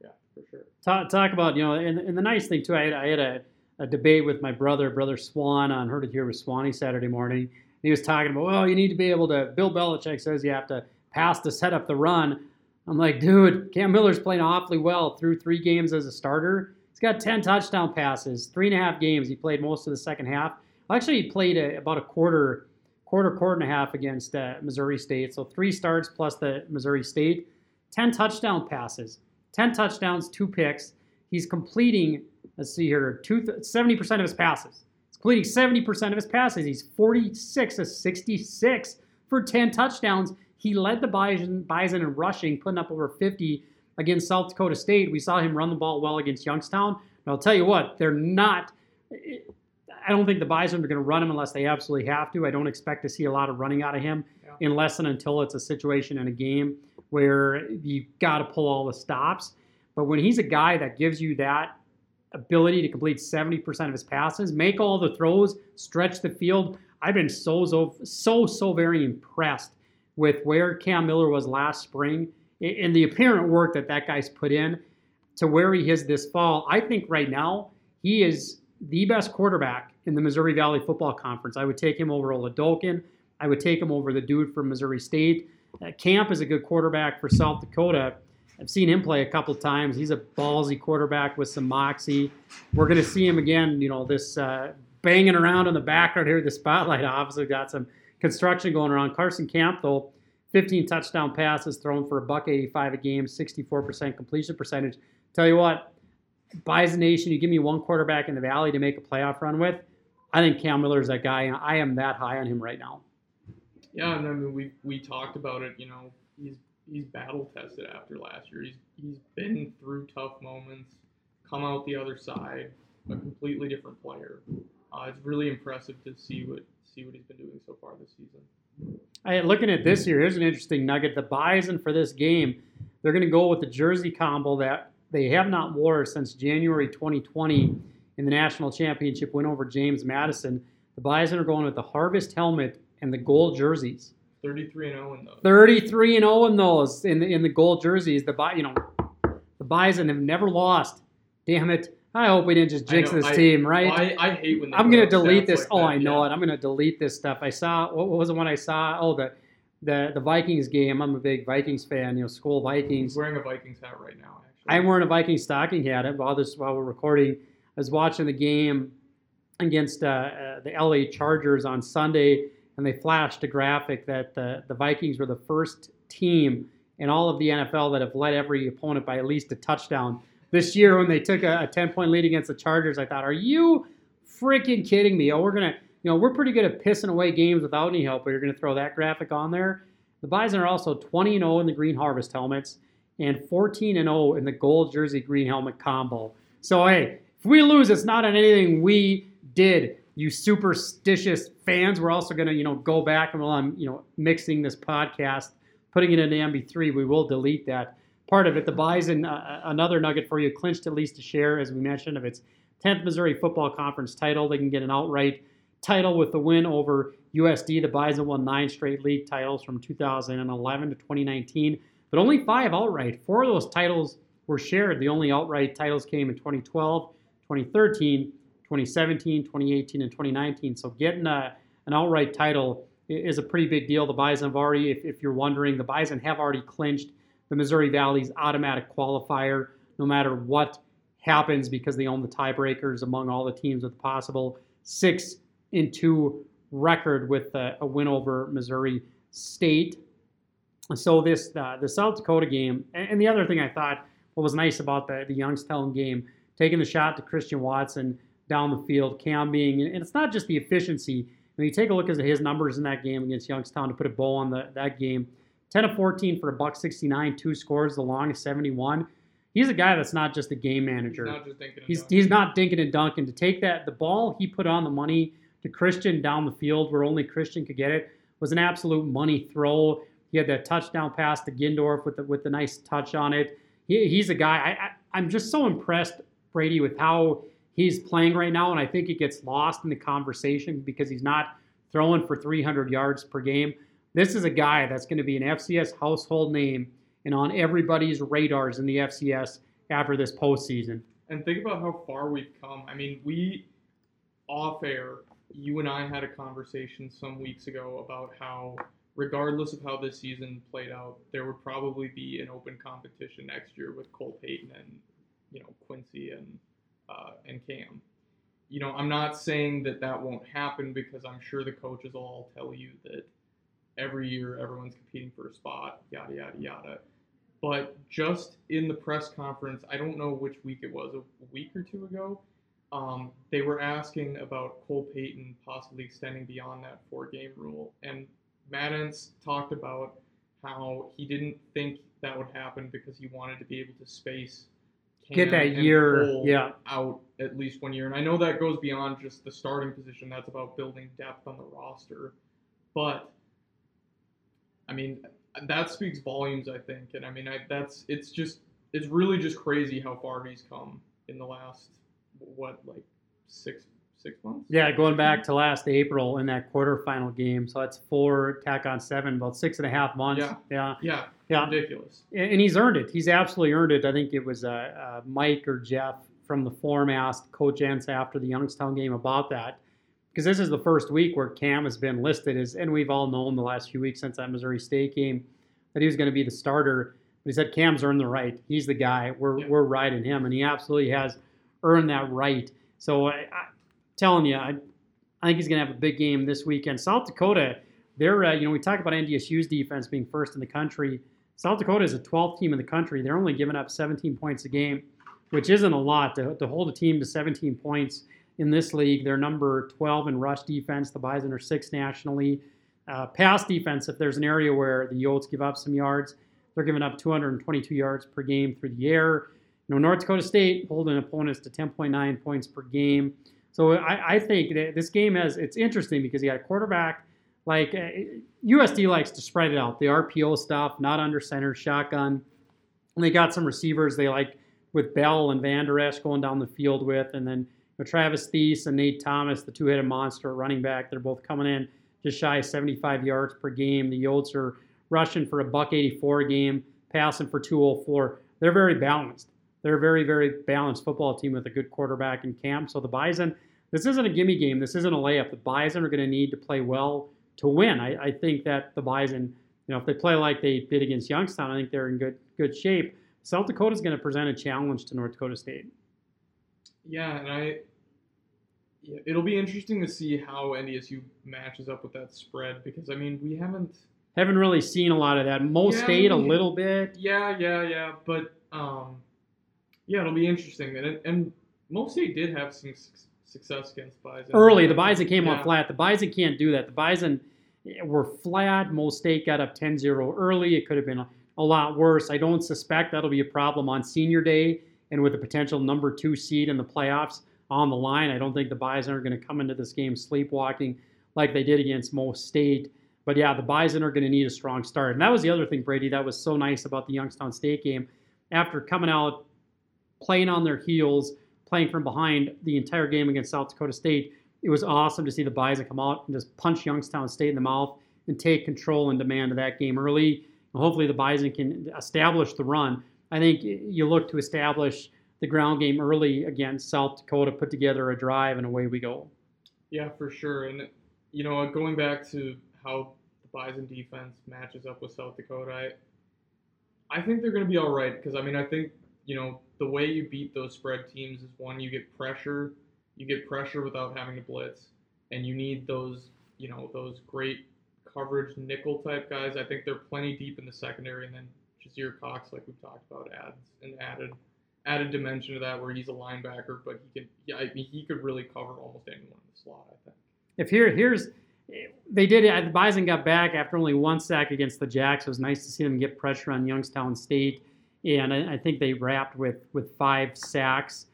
[SPEAKER 6] yeah, for sure.
[SPEAKER 1] Talk, talk about, you know, and, and the nice thing, too, I had, I had a, a debate with my brother, Brother Swan, on Heard It Here with Swanee Saturday morning. He was talking about, well, you need to be able to, Bill Belichick says you have to pass to set up the run. I'm like, dude, Cam Miller's playing awfully well through three games as a starter. He's got 10 touchdown passes, three and a half games. He played most of the second half. Actually, played a, about a quarter, quarter, quarter and a half against uh, Missouri State. So three starts plus the Missouri State, 10 touchdown passes, 10 touchdowns, two picks. He's completing, let's see here, two, 70% of his passes. He's completing 70% of his passes. He's 46 to 66 for 10 touchdowns. He led the Bison, Bison in rushing, putting up over 50 against South Dakota State. We saw him run the ball well against Youngstown. And I'll tell you what, they're not. I don't think the Bison are going to run him unless they absolutely have to. I don't expect to see a lot of running out of him yeah. unless and until it's a situation in a game where you got to pull all the stops. But when he's a guy that gives you that ability to complete 70% of his passes, make all the throws, stretch the field, I've been so, so, so, so very impressed with where Cam Miller was last spring and the apparent work that that guy's put in to where he is this fall. I think right now he is the best quarterback in the Missouri Valley Football Conference. I would take him over Oladokun. I would take him over the dude from Missouri State. Uh, Camp is a good quarterback for South Dakota. I've seen him play a couple times. He's a ballsy quarterback with some moxie. We're going to see him again. You know, this uh, banging around in the background here. The spotlight obviously got some construction going around. Carson Camp, though, 15 touchdown passes thrown for a buck 85 a game, 64% completion percentage. Tell you what, Bison Nation, you give me one quarterback in the Valley to make a playoff run with. I think Cam Miller is that guy. I am that high on him right now.
[SPEAKER 6] Yeah, and I mean we we talked about it. You know, he's he's battle tested after last year. He's he's been through tough moments, come out the other side, a completely different player. Uh, it's really impressive to see what see what he's been doing so far this season.
[SPEAKER 1] I, looking at this year, here's an interesting nugget. The Bison for this game, they're going to go with the jersey combo that they have not wore since January 2020 in the national championship win over James Madison. The Bison are going with the Harvest helmet and the gold jerseys.
[SPEAKER 6] 33 and 0 in those.
[SPEAKER 1] 33 and 0 in those in the in the gold jerseys. The you know the Bison have never lost. Damn it. I hope we didn't just jinx this
[SPEAKER 6] I,
[SPEAKER 1] team, right?
[SPEAKER 6] I, I hate when
[SPEAKER 1] I'm gonna delete this.
[SPEAKER 6] Like
[SPEAKER 1] oh,
[SPEAKER 6] that,
[SPEAKER 1] I know
[SPEAKER 6] yeah.
[SPEAKER 1] it. I'm gonna delete this stuff. I saw what was the one I saw? Oh, the the the Vikings game. I'm a big Vikings fan. You know, school Vikings.
[SPEAKER 6] Wearing a Vikings hat right now.
[SPEAKER 1] I'm wearing a Viking stocking hat while this while we're recording. I was watching the game against uh, uh, the LA Chargers on Sunday, and they flashed a graphic that the, the Vikings were the first team in all of the NFL that have led every opponent by at least a touchdown. This year, when they took a, a 10 point lead against the Chargers, I thought, are you freaking kidding me? Oh, we're going to, you know, we're pretty good at pissing away games without any help, but you're going to throw that graphic on there. The Bison are also 20 0 in the Green Harvest helmets and 14 and 0 in the gold jersey green helmet combo. So hey, if we lose, it's not on anything we did. You superstitious fans, we're also gonna you know go back and while I'm you know mixing this podcast, putting it into MP3, we will delete that part of it. The Bison, uh, another nugget for you, clinched at least a share, as we mentioned, of its 10th Missouri Football Conference title. They can get an outright title with the win over USD. The Bison won nine straight league titles from 2011 to 2019 but only five outright. Four of those titles were shared. The only outright titles came in 2012, 2013, 2017, 2018, and 2019. So getting a, an outright title is a pretty big deal. The Bison have already, if, if you're wondering, the Bison have already clinched the Missouri Valley's automatic qualifier no matter what happens because they own the tiebreakers among all the teams with possible six in two record with a, a win over Missouri State so this uh, the South Dakota game, and, and, the other thing I thought what was nice about the the Youngstown game, taking the shot to Christian Watson down the field, Cam being, and it's not just the efficiency. When you take a look at his numbers in that game against Youngstown to put a bow on the, that game, 10 of 14 for a buck 69, two scores, the longest 71. He's a guy that's not just a game manager.
[SPEAKER 6] He's not just thinking.
[SPEAKER 1] He's he's not dinking and dunking. To take that the ball he put on the money to Christian down the field where only Christian could get it was an absolute money throw. He had that touchdown pass to Gindorf with the, with the nice touch on it. He, he's a guy. I, I I'm just so impressed Brady with how he's playing right now, and I think it gets lost in the conversation because he's not throwing for 300 yards per game. This is a guy that's going to be an FCS household name and on everybody's radars in the FCS after this postseason.
[SPEAKER 6] And think about how far we've come. I mean, we off air, you and I had a conversation some weeks ago about how, regardless of how this season played out, there would probably be an open competition next year with Cole Payton and you know Quincy and uh, and Cam. You know, I'm not saying that that won't happen because I'm sure the coaches will all tell you that every year everyone's competing for a spot, yada yada yada. But just in the press conference, I don't know which week it was, a week or two ago, um, they were asking about Cole Payton possibly extending beyond that four game rule. And Matt Entz talked about how he didn't think that would happen because he wanted to be able to space
[SPEAKER 1] Get that year, yeah.
[SPEAKER 6] out at least one year. And I know that goes beyond just the starting position. That's about building depth on the roster. But I mean, that speaks volumes, I think. And I mean, I, that's it's just it's really just crazy how far he's come in the last what like six six months.
[SPEAKER 1] Yeah, going back to last April in that quarterfinal game. So that's four, tack on seven, about six and a half months.
[SPEAKER 6] Yeah.
[SPEAKER 1] Yeah.
[SPEAKER 6] Yeah,
[SPEAKER 1] Yeah.
[SPEAKER 6] ridiculous.
[SPEAKER 1] And he's earned it. He's absolutely earned it. I think it was uh, uh, Mike or Jeff from the forum asked Coach Entz after the Youngstown game about that. Because this is the first week where Cam has been listed as, and we've all known the last few weeks since that Missouri State game that he was going to be the starter. But he said Cam's earned the right. He's the guy. We're,
[SPEAKER 6] Yeah.
[SPEAKER 1] we're riding him, and he absolutely has earned that right. So I telling you, I, I think he's going to have a big game this weekend. South Dakota, they're uh, you know we talk about NDSU's defense being first in the country. South Dakota is a 12th team in the country. They're only giving up 17 points a game, which isn't a lot to, to hold a team to 17 points in this league. They're number 12 in rush defense. The Bison are sixth nationally. Uh, pass defense, if there's an area where the Yotes give up some yards, they're giving up 222 yards per game through the air. You know, North Dakota State holding opponents to 10.9 points per game. So I, I think that this game has it's interesting because you got a quarterback like uh, USD likes to spread it out, the RPO stuff, not under center, shotgun. And they got some receivers they like with Bell and Van Der Esch going down the field with, and then you know, Travis Theis and Nate Thomas, the two-headed monster running back. They're both coming in just shy of 75 yards per game. The Yotes are rushing for a buck 84 a game, passing for 204. They're very balanced. They're a very, very balanced football team with a good quarterback in Camp. So the Bison, this isn't a gimme game. This isn't a layup. The Bison are going to need to play well to win. I, I think that the Bison, you know, if they play like they did against Youngstown, I think they're in good good shape. South Dakota is going to present a challenge to North Dakota State.
[SPEAKER 6] Yeah, and I. Yeah, it'll be interesting to see how NDSU matches up with that spread because I mean we haven't.
[SPEAKER 1] Haven't really seen a lot of that. Mo
[SPEAKER 6] Yeah,
[SPEAKER 1] State a little bit.
[SPEAKER 6] Yeah, yeah, yeah, but um, yeah, it'll be interesting. And and Mo State did have some success against Bison
[SPEAKER 1] Early, the Bison came
[SPEAKER 6] Yeah.
[SPEAKER 1] off flat. The Bison can't do that. The Bison eh, were flat. Mo State got up 10-0 early. It could have been a, lot worse. I don't suspect that'll be a problem on senior day and with a potential number two seed in the playoffs on the line. I don't think the Bison are going to come into this game sleepwalking like they did against Mo State. But yeah, the Bison are going to need a strong start. And that was the other thing, Brady, that was so nice about the Youngstown State game. After coming out, playing on their heels, playing from behind the entire game against South Dakota State, it was awesome to see the Bison come out and just punch Youngstown State in the mouth and take control and demand of that game early. And hopefully the Bison can establish the run. I think you look to establish the ground game early against South Dakota, put together a drive, and away we go.
[SPEAKER 6] Yeah, for sure. And you know, uh, going back to how the Bison defense matches up with South Dakota, I, I think they're going to be all right because I mean, I think you know the way you beat those spread teams is one, you get pressure, you get pressure without having to blitz, and you need those you know those great coverage nickel type guys. I think they're plenty deep in the secondary, and then Jasir Cox, like we've talked about, adds an added added dimension to that where he's a linebacker, but he can yeah, I mean, he could really cover almost anyone in the slot. I think.
[SPEAKER 1] if here here's they did it. The Bison got back after only one sack against the Jacks. It was nice to see them get pressure on Youngstown State, and I, I think they wrapped with with five sacks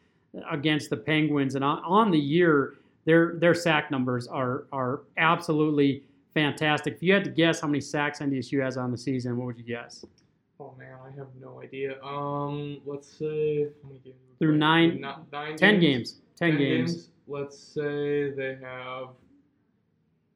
[SPEAKER 1] against the Penguins. And on, on the year, their their sack numbers are are absolutely fantastic. If you had to guess how many sacks NDSU has on the season, what would you guess?
[SPEAKER 6] Oh man, I have no idea. Um, let's say how many games?
[SPEAKER 1] Through nine-
[SPEAKER 6] Not- nine
[SPEAKER 1] Ten games. Ten, games.
[SPEAKER 6] Let's say they have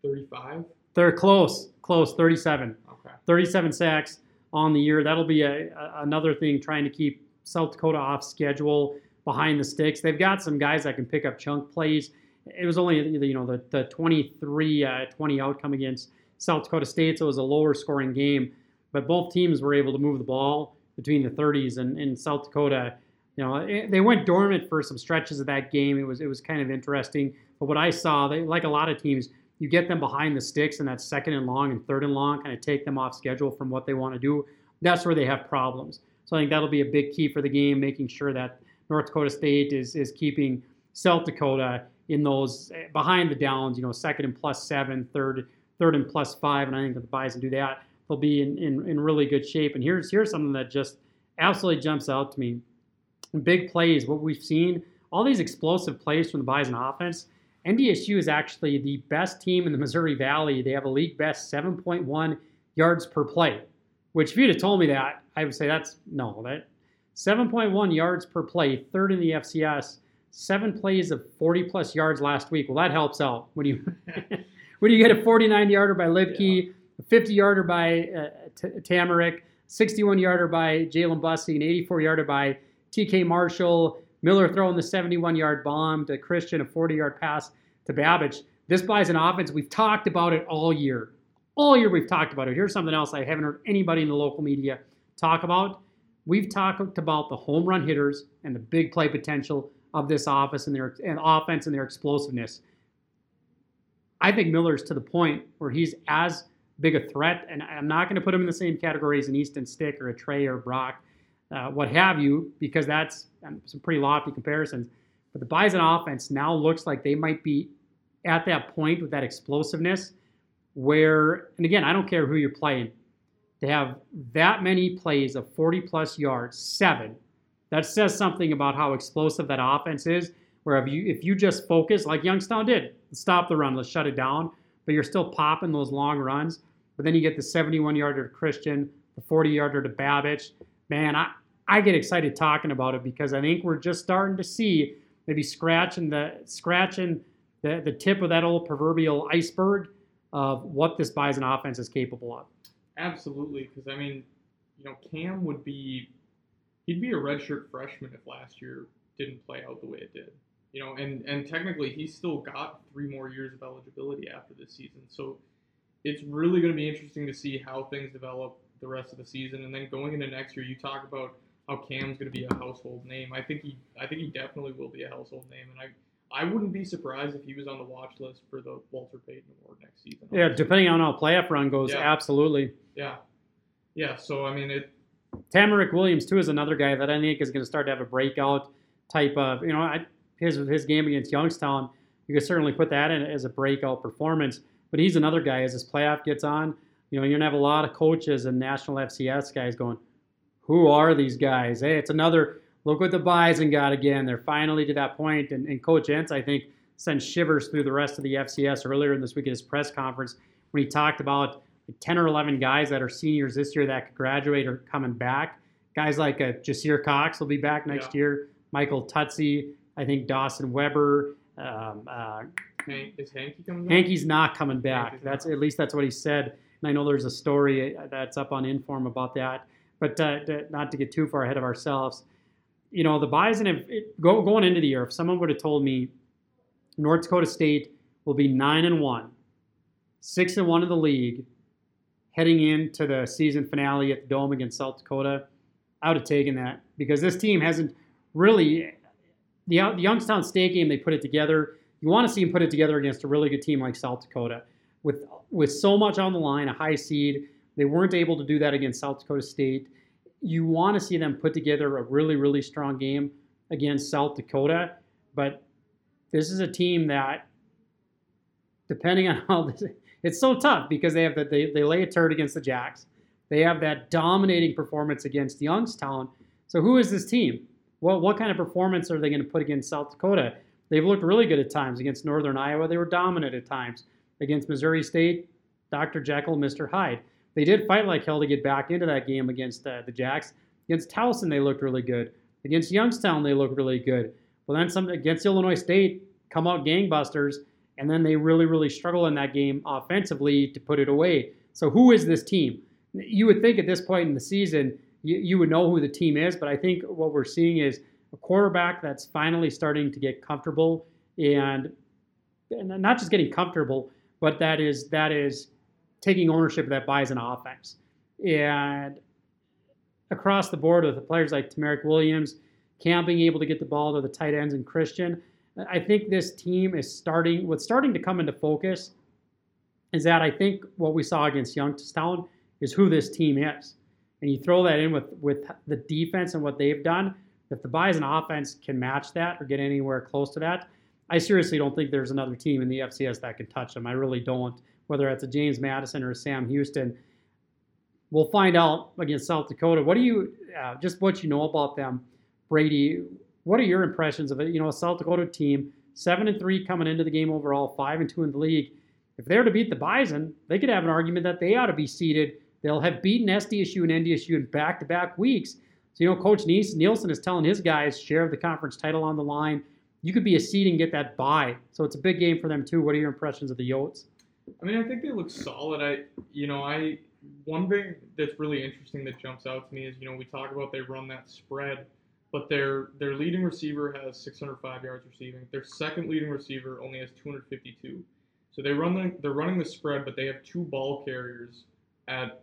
[SPEAKER 6] thirty-five.
[SPEAKER 1] They're close. Close. Thirty-seven.
[SPEAKER 6] Okay.
[SPEAKER 1] 37 sacks on the year. That'll be a, a- another thing trying to keep South Dakota off schedule behind the sticks. They've got some guys that can pick up chunk plays. It was only you know the the 23 uh, 20 outcome against South Dakota State, so it was a lower scoring game. But both teams were able to move the ball between the 30s and, and South Dakota. You know, it- they went dormant for some stretches of that game. It was it was kind of interesting. But what I saw, they like a lot of teams, you get them behind the sticks and that second and long and third and long, kind of take them off schedule from what they want to do. That's where they have problems. So I think that'll be a big key for the game, making sure that North Dakota State is is keeping South Dakota in those eh, behind the downs. You know, second and plus seven, third third and plus five, and I think if the Bison do that, they'll be in, in, in really good shape. And here's here's something that just absolutely jumps out to me. Big plays, what we've seen, all these explosive plays from the Bison offense. NDSU is actually the best team in the Missouri Valley. They have a league best 7.1 yards per play, which if you'd have told me that, I would say that's no, that 7.1 yards per play, third in the FCS, seven plays of 40 plus yards last week. Well, that helps out when you when you get a 49 yarder by Luepke, a 50 yarder by uh, T- TaMerik, 61 yarder by Jalen Bussey, an 84 yarder by TK Marshall, Miller throwing the 71 yard bomb to Christian, a 40 yard pass to Babicz. This Bison offense. We've talked about it all year. All year we've talked about it. Here's something else I haven't heard anybody in the local media talk about. We've talked about the home run hitters and the big play potential of this office and their and offense and their explosiveness. I think Miller's to the point where he's as big a threat, and I'm not going to put him in the same category as an Easton Stick or a Trey or Brock, uh, what have you, because that's um, some pretty lofty comparisons. But the Bison offense now looks like they might be at that point with that explosiveness where, and again, I don't care who you're playing, to have that many plays of 40 plus yards, seven, that says something about how explosive that offense is. Where if you if you just focus like Youngstown did, stop the run, let's shut it down, but you're still popping those long runs. But then you get the 71 yarder to Christian, the 40 yarder to Babicz. Man, I, I get excited talking about it because I think we're just starting to see maybe scratching the scratching the, the tip of that old proverbial iceberg of what this Bison offense is capable of.
[SPEAKER 6] Absolutely, because I mean, you know, Cam would be he'd be a redshirt freshman if last year didn't play out the way it did. You know, and and technically he's still got three more years of eligibility after this season. So it's really going to be interesting to see how things develop the rest of the season, and then going into next year, you talk about how Cam's going to be a household name. I think he I think he definitely will be a household name, and I. I wouldn't be surprised if he was on the watch list for the Walter Payton Award next season.
[SPEAKER 1] Yeah,
[SPEAKER 6] honestly.
[SPEAKER 1] depending on how playoff run goes,
[SPEAKER 6] Yeah.
[SPEAKER 1] absolutely.
[SPEAKER 6] Yeah. Yeah. So I mean, it.
[SPEAKER 1] TaMerik Williams too is another guy that I think is going to start to have a breakout type of you know I, his his game against Youngstown. You could certainly put that in as a breakout performance. But he's another guy as his playoff gets on. You know, you're gonna have a lot of coaches and national FCS guys going, "Who are these guys?" Hey, it's another look what the Bison got again. They're finally to that point, and, and Coach Entz I think sent shivers through the rest of the FCS earlier in this week at his press conference when he talked about 10 or 11 guys that are seniors this year that could graduate or coming back. Guys like uh, Jasir Cox will be back next
[SPEAKER 6] Yeah.
[SPEAKER 1] year. Michael Tutsie, I think Dawson Weber. Um, uh,
[SPEAKER 6] Hank, is Hankey coming back?
[SPEAKER 1] Hankey's not coming back. That's
[SPEAKER 6] not.
[SPEAKER 1] at least that's what he said. And I know there's a story uh, that's up on InForum about that. But uh, to- not to get too far ahead of ourselves, you know, the Bison have it, go, going into the year. If someone would have told me North Dakota State will be nine and one, six and one in the league, heading into the season finale at the Dome against South Dakota, I would have taken that because this team hasn't really. The, the Youngstown State game, they put it together. You want to see them put it together against a really good team like South Dakota. With, with so much on the line, a high seed, they weren't able to do that against South Dakota State. You want to see them put together a really, really strong game against South Dakota. But this is a team that, depending on how this, it's so tough because they have that they, they lay a turd against the Jacks. They have that dominating performance against Youngstown. So who is this team? What what kind of performance are they going to put against South Dakota? They've looked really good at times against Northern Iowa. They were dominant at times against Missouri State. Dr. Jekyll, Mr. Hyde. They did fight like hell to get back into that game against uh, the Jacks. Against Towson, they looked really good. Against Youngstown, they looked really good. Well, then some against Illinois State, come out gangbusters, and then they really, really struggle in that game offensively to put it away. So who is this team? You would think at this point in the season, you, you would know who the team is, but I think what we're seeing is a quarterback that's finally starting to get comfortable and, and not just getting comfortable, but that is that is taking ownership of that Bison offense. And across the board with the players like TaMerik Williams, Cam being able to get the ball to the tight ends and Christian, I think this team is starting, what's starting to come into focus is that I think what we saw against Youngstown is who this team is. And you throw that in with, with the defense and what they've done, if the Bison offense can match that or get anywhere close to that, I seriously don't think there's another team in the FCS that can touch them. I really don't. Whether it's a James Madison or a Sam Houston, we'll find out against South Dakota. What do you, uh, just what you know about them, Brady? What are your impressions of it? You know, a South Dakota team, seven and three coming into the game overall, five and two in the league. If they're to beat the Bison, they could have an argument that they ought to be seeded. They'll have beaten SDSU and NDSU in back-to-back weeks. So you know, Coach Nielson is telling his guys share of the conference title on the line you could be a seed and get that buy. So it's a big game for them too. What are your impressions of the Yotes?
[SPEAKER 6] I mean, I think they look solid. I, you know, I one thing that's really interesting that jumps out to me is, you know, we talk about they run that spread, but their their leading receiver has 605 yards receiving. Their second leading receiver only has 252. So they run the, they're running the spread, but they have two ball carriers at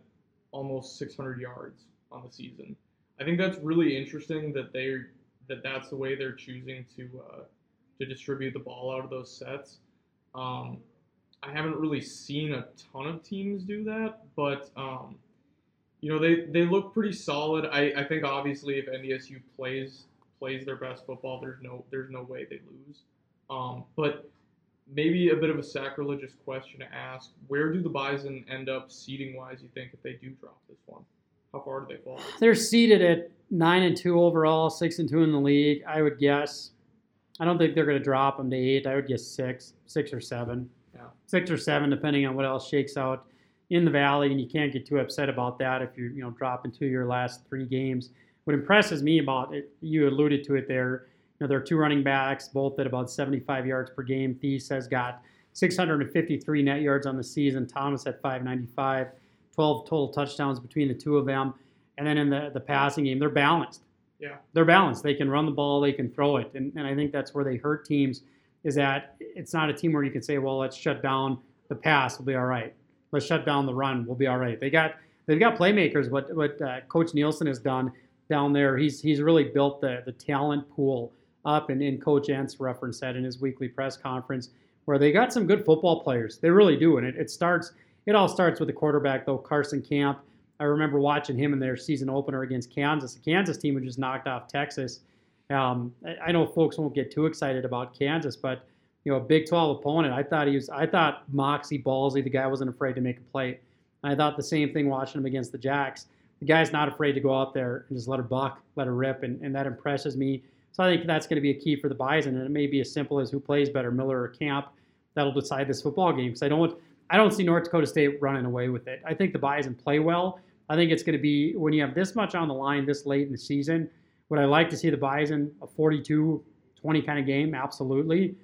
[SPEAKER 6] almost 600 yards on the season. I think that's really interesting that they that that's the way they're choosing to uh, to distribute the ball out of those sets. Um, I haven't really seen a ton of teams do that, but um, you know they, they look pretty solid. I, I think obviously if NDSU plays plays their best football, there's no there's no way they lose. Um, but maybe a bit of a sacrilegious question to ask: Where do the Bison end up seating wise? You think if they do drop this one? How far do they fall?
[SPEAKER 1] They're seated at nine and two overall, six and two in the league. I would guess. I don't think they're going to drop them to eight. I would guess six, six or seven,
[SPEAKER 6] yeah.
[SPEAKER 1] six or seven, depending on what else shakes out in the valley. And you can't get too upset about that if you're you know dropping to your last three games. What impresses me about it, you alluded to it there. You know, there are two running backs, both at about 75 yards per game. Theis has got 653 net yards on the season. Thomas at 595. 12 total touchdowns between the two of them. And then in the, the passing game, they're balanced.
[SPEAKER 6] Yeah.
[SPEAKER 1] They're balanced. They can run the ball, they can throw it. And, and I think that's where they hurt teams is that it's not a team where you can say, well, let's shut down the pass, we'll be all right. Let's shut down the run, we'll be all right. They got they've got playmakers. What what uh, Coach Nielson has done down there, he's he's really built the the talent pool up. And, and Coach Entz referenced that in his weekly press conference, where they got some good football players. They really do, and it, it starts it all starts with the quarterback, though, Carson Camp. I remember watching him in their season opener against Kansas. The Kansas team who just knocked off Texas. Um, I know folks won't get too excited about Kansas, but you know, a Big 12 opponent. I thought he was. I thought Moxie Ballsy, the guy wasn't afraid to make a play. I thought the same thing watching him against the Jacks. The guy's not afraid to go out there and just let her buck, let her rip, and, and that impresses me. So I think that's going to be a key for the Bison, and it may be as simple as who plays better, Miller or Camp. That'll decide this football game. Because I don't I don't see North Dakota State running away with it. I think the Bison play well. I think it's going to be when you have this much on the line this late in the season. Would I like to see the Bison a 42 20 kind of game? Absolutely.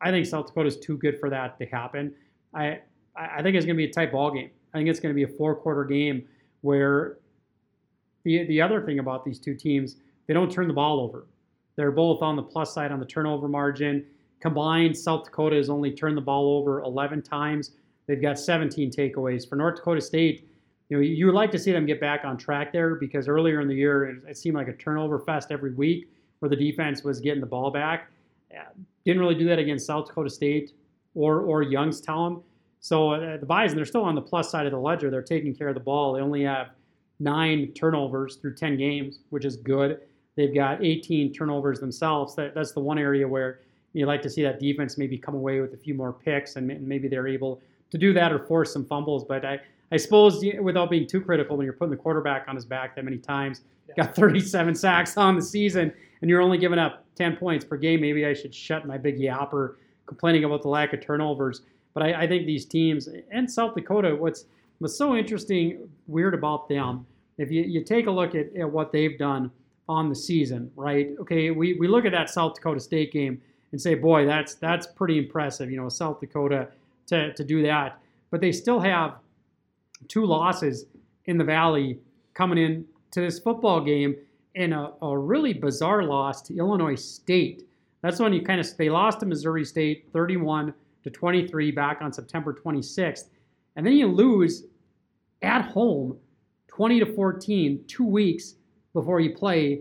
[SPEAKER 1] I think South Dakota is too good for that to happen. I I think it's going to be a tight ball game. I think it's going to be a four quarter game where the the other thing about these two teams, they don't turn the ball over. They're both on the plus side on the turnover margin. Combined, South Dakota has only turned the ball over 11 times. They've got 17 takeaways. For North Dakota State, you know, you would like to see them get back on track there because earlier in the year it, it seemed like a turnover fest every week where the defense was getting the ball back. Didn't really do that against South Dakota State or or Youngstown. So uh, the Bison, they're still on the plus side of the ledger. They're taking care of the ball. They only have nine turnovers through 10 games, which is good. They've got 18 turnovers themselves. That, that's the one area where you like to see that defense maybe come away with a few more picks and maybe they're able to do that or force some fumbles. But I, I suppose without being too critical, when you're putting the quarterback on his back that many times, got 37 sacks on the season, and you're only giving up 10 points per game, maybe I should shut my big yapper complaining about the lack of turnovers. But I, I think these teams and South Dakota, what's what's so interesting, weird about them, if you, you take a look at, at what they've done on the season, right? Okay, we, we look at that South Dakota State game and say, boy, that's that's pretty impressive, you know, South Dakota to, to do that. But they still have two mm-hmm. losses in the Valley coming in to this football game and a, a really bizarre loss to Illinois State. That's when you kind of they lost to Missouri State 31 to 23 back on September 26th. And then you lose at home 20 to 14 two weeks before you play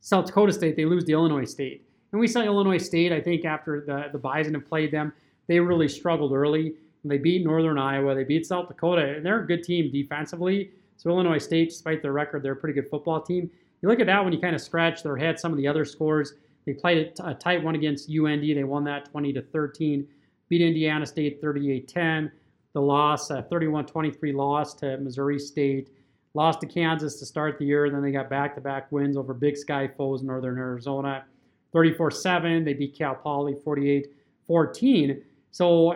[SPEAKER 1] South Dakota State. They lose to Illinois State. And we saw Illinois State, I think, after the, the Bison have played them, they really struggled early. They beat Northern Iowa, they beat South Dakota, and they're a good team defensively. So Illinois State, despite their record, they're a pretty good football team. You look at that when you kind of scratch their head, some of the other scores. They played a tight one against UND. They won that 20 to 13. Beat Indiana State 38-10. The loss, 31-23 loss to Missouri State. Lost to Kansas to start the year. Then they got back-to-back wins over Big Sky foes, Northern Arizona. 34-7. They beat Cal Poly 48-14. So,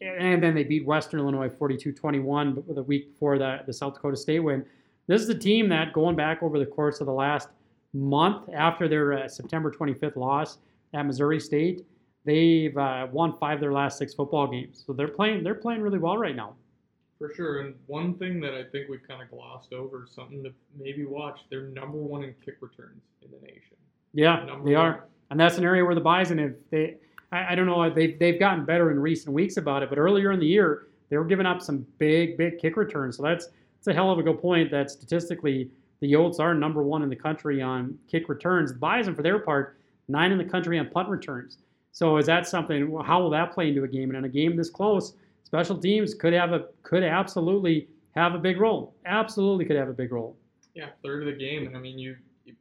[SPEAKER 1] and then they beat Western Illinois 42-21 the week before the, the South Dakota State win. This is a team that, going back over the course of the last month after their uh, September 25th loss at Missouri State, they've uh, won five of their last six football games. So they're playing they're playing really well right now.
[SPEAKER 6] For sure. And one thing that I think we've kind of glossed over, something to maybe watch, they're number one in kick returns in the nation.
[SPEAKER 1] Yeah, number they one. are. And that's an area where the Bison have they I, I don't know, uh, they've they've gotten better in recent weeks about it, but earlier in the year they were giving up some big, big kick returns. So that's it's a hell of a good point that statistically the Yotes are number one in the country on kick returns. The Bison, for their part, nine in the country on punt returns. So is that something? How will that play into a game? And in a game this close, special teams could have a could absolutely have a big role. Absolutely could have a big role.
[SPEAKER 6] Yeah, third of the game, and I mean you, you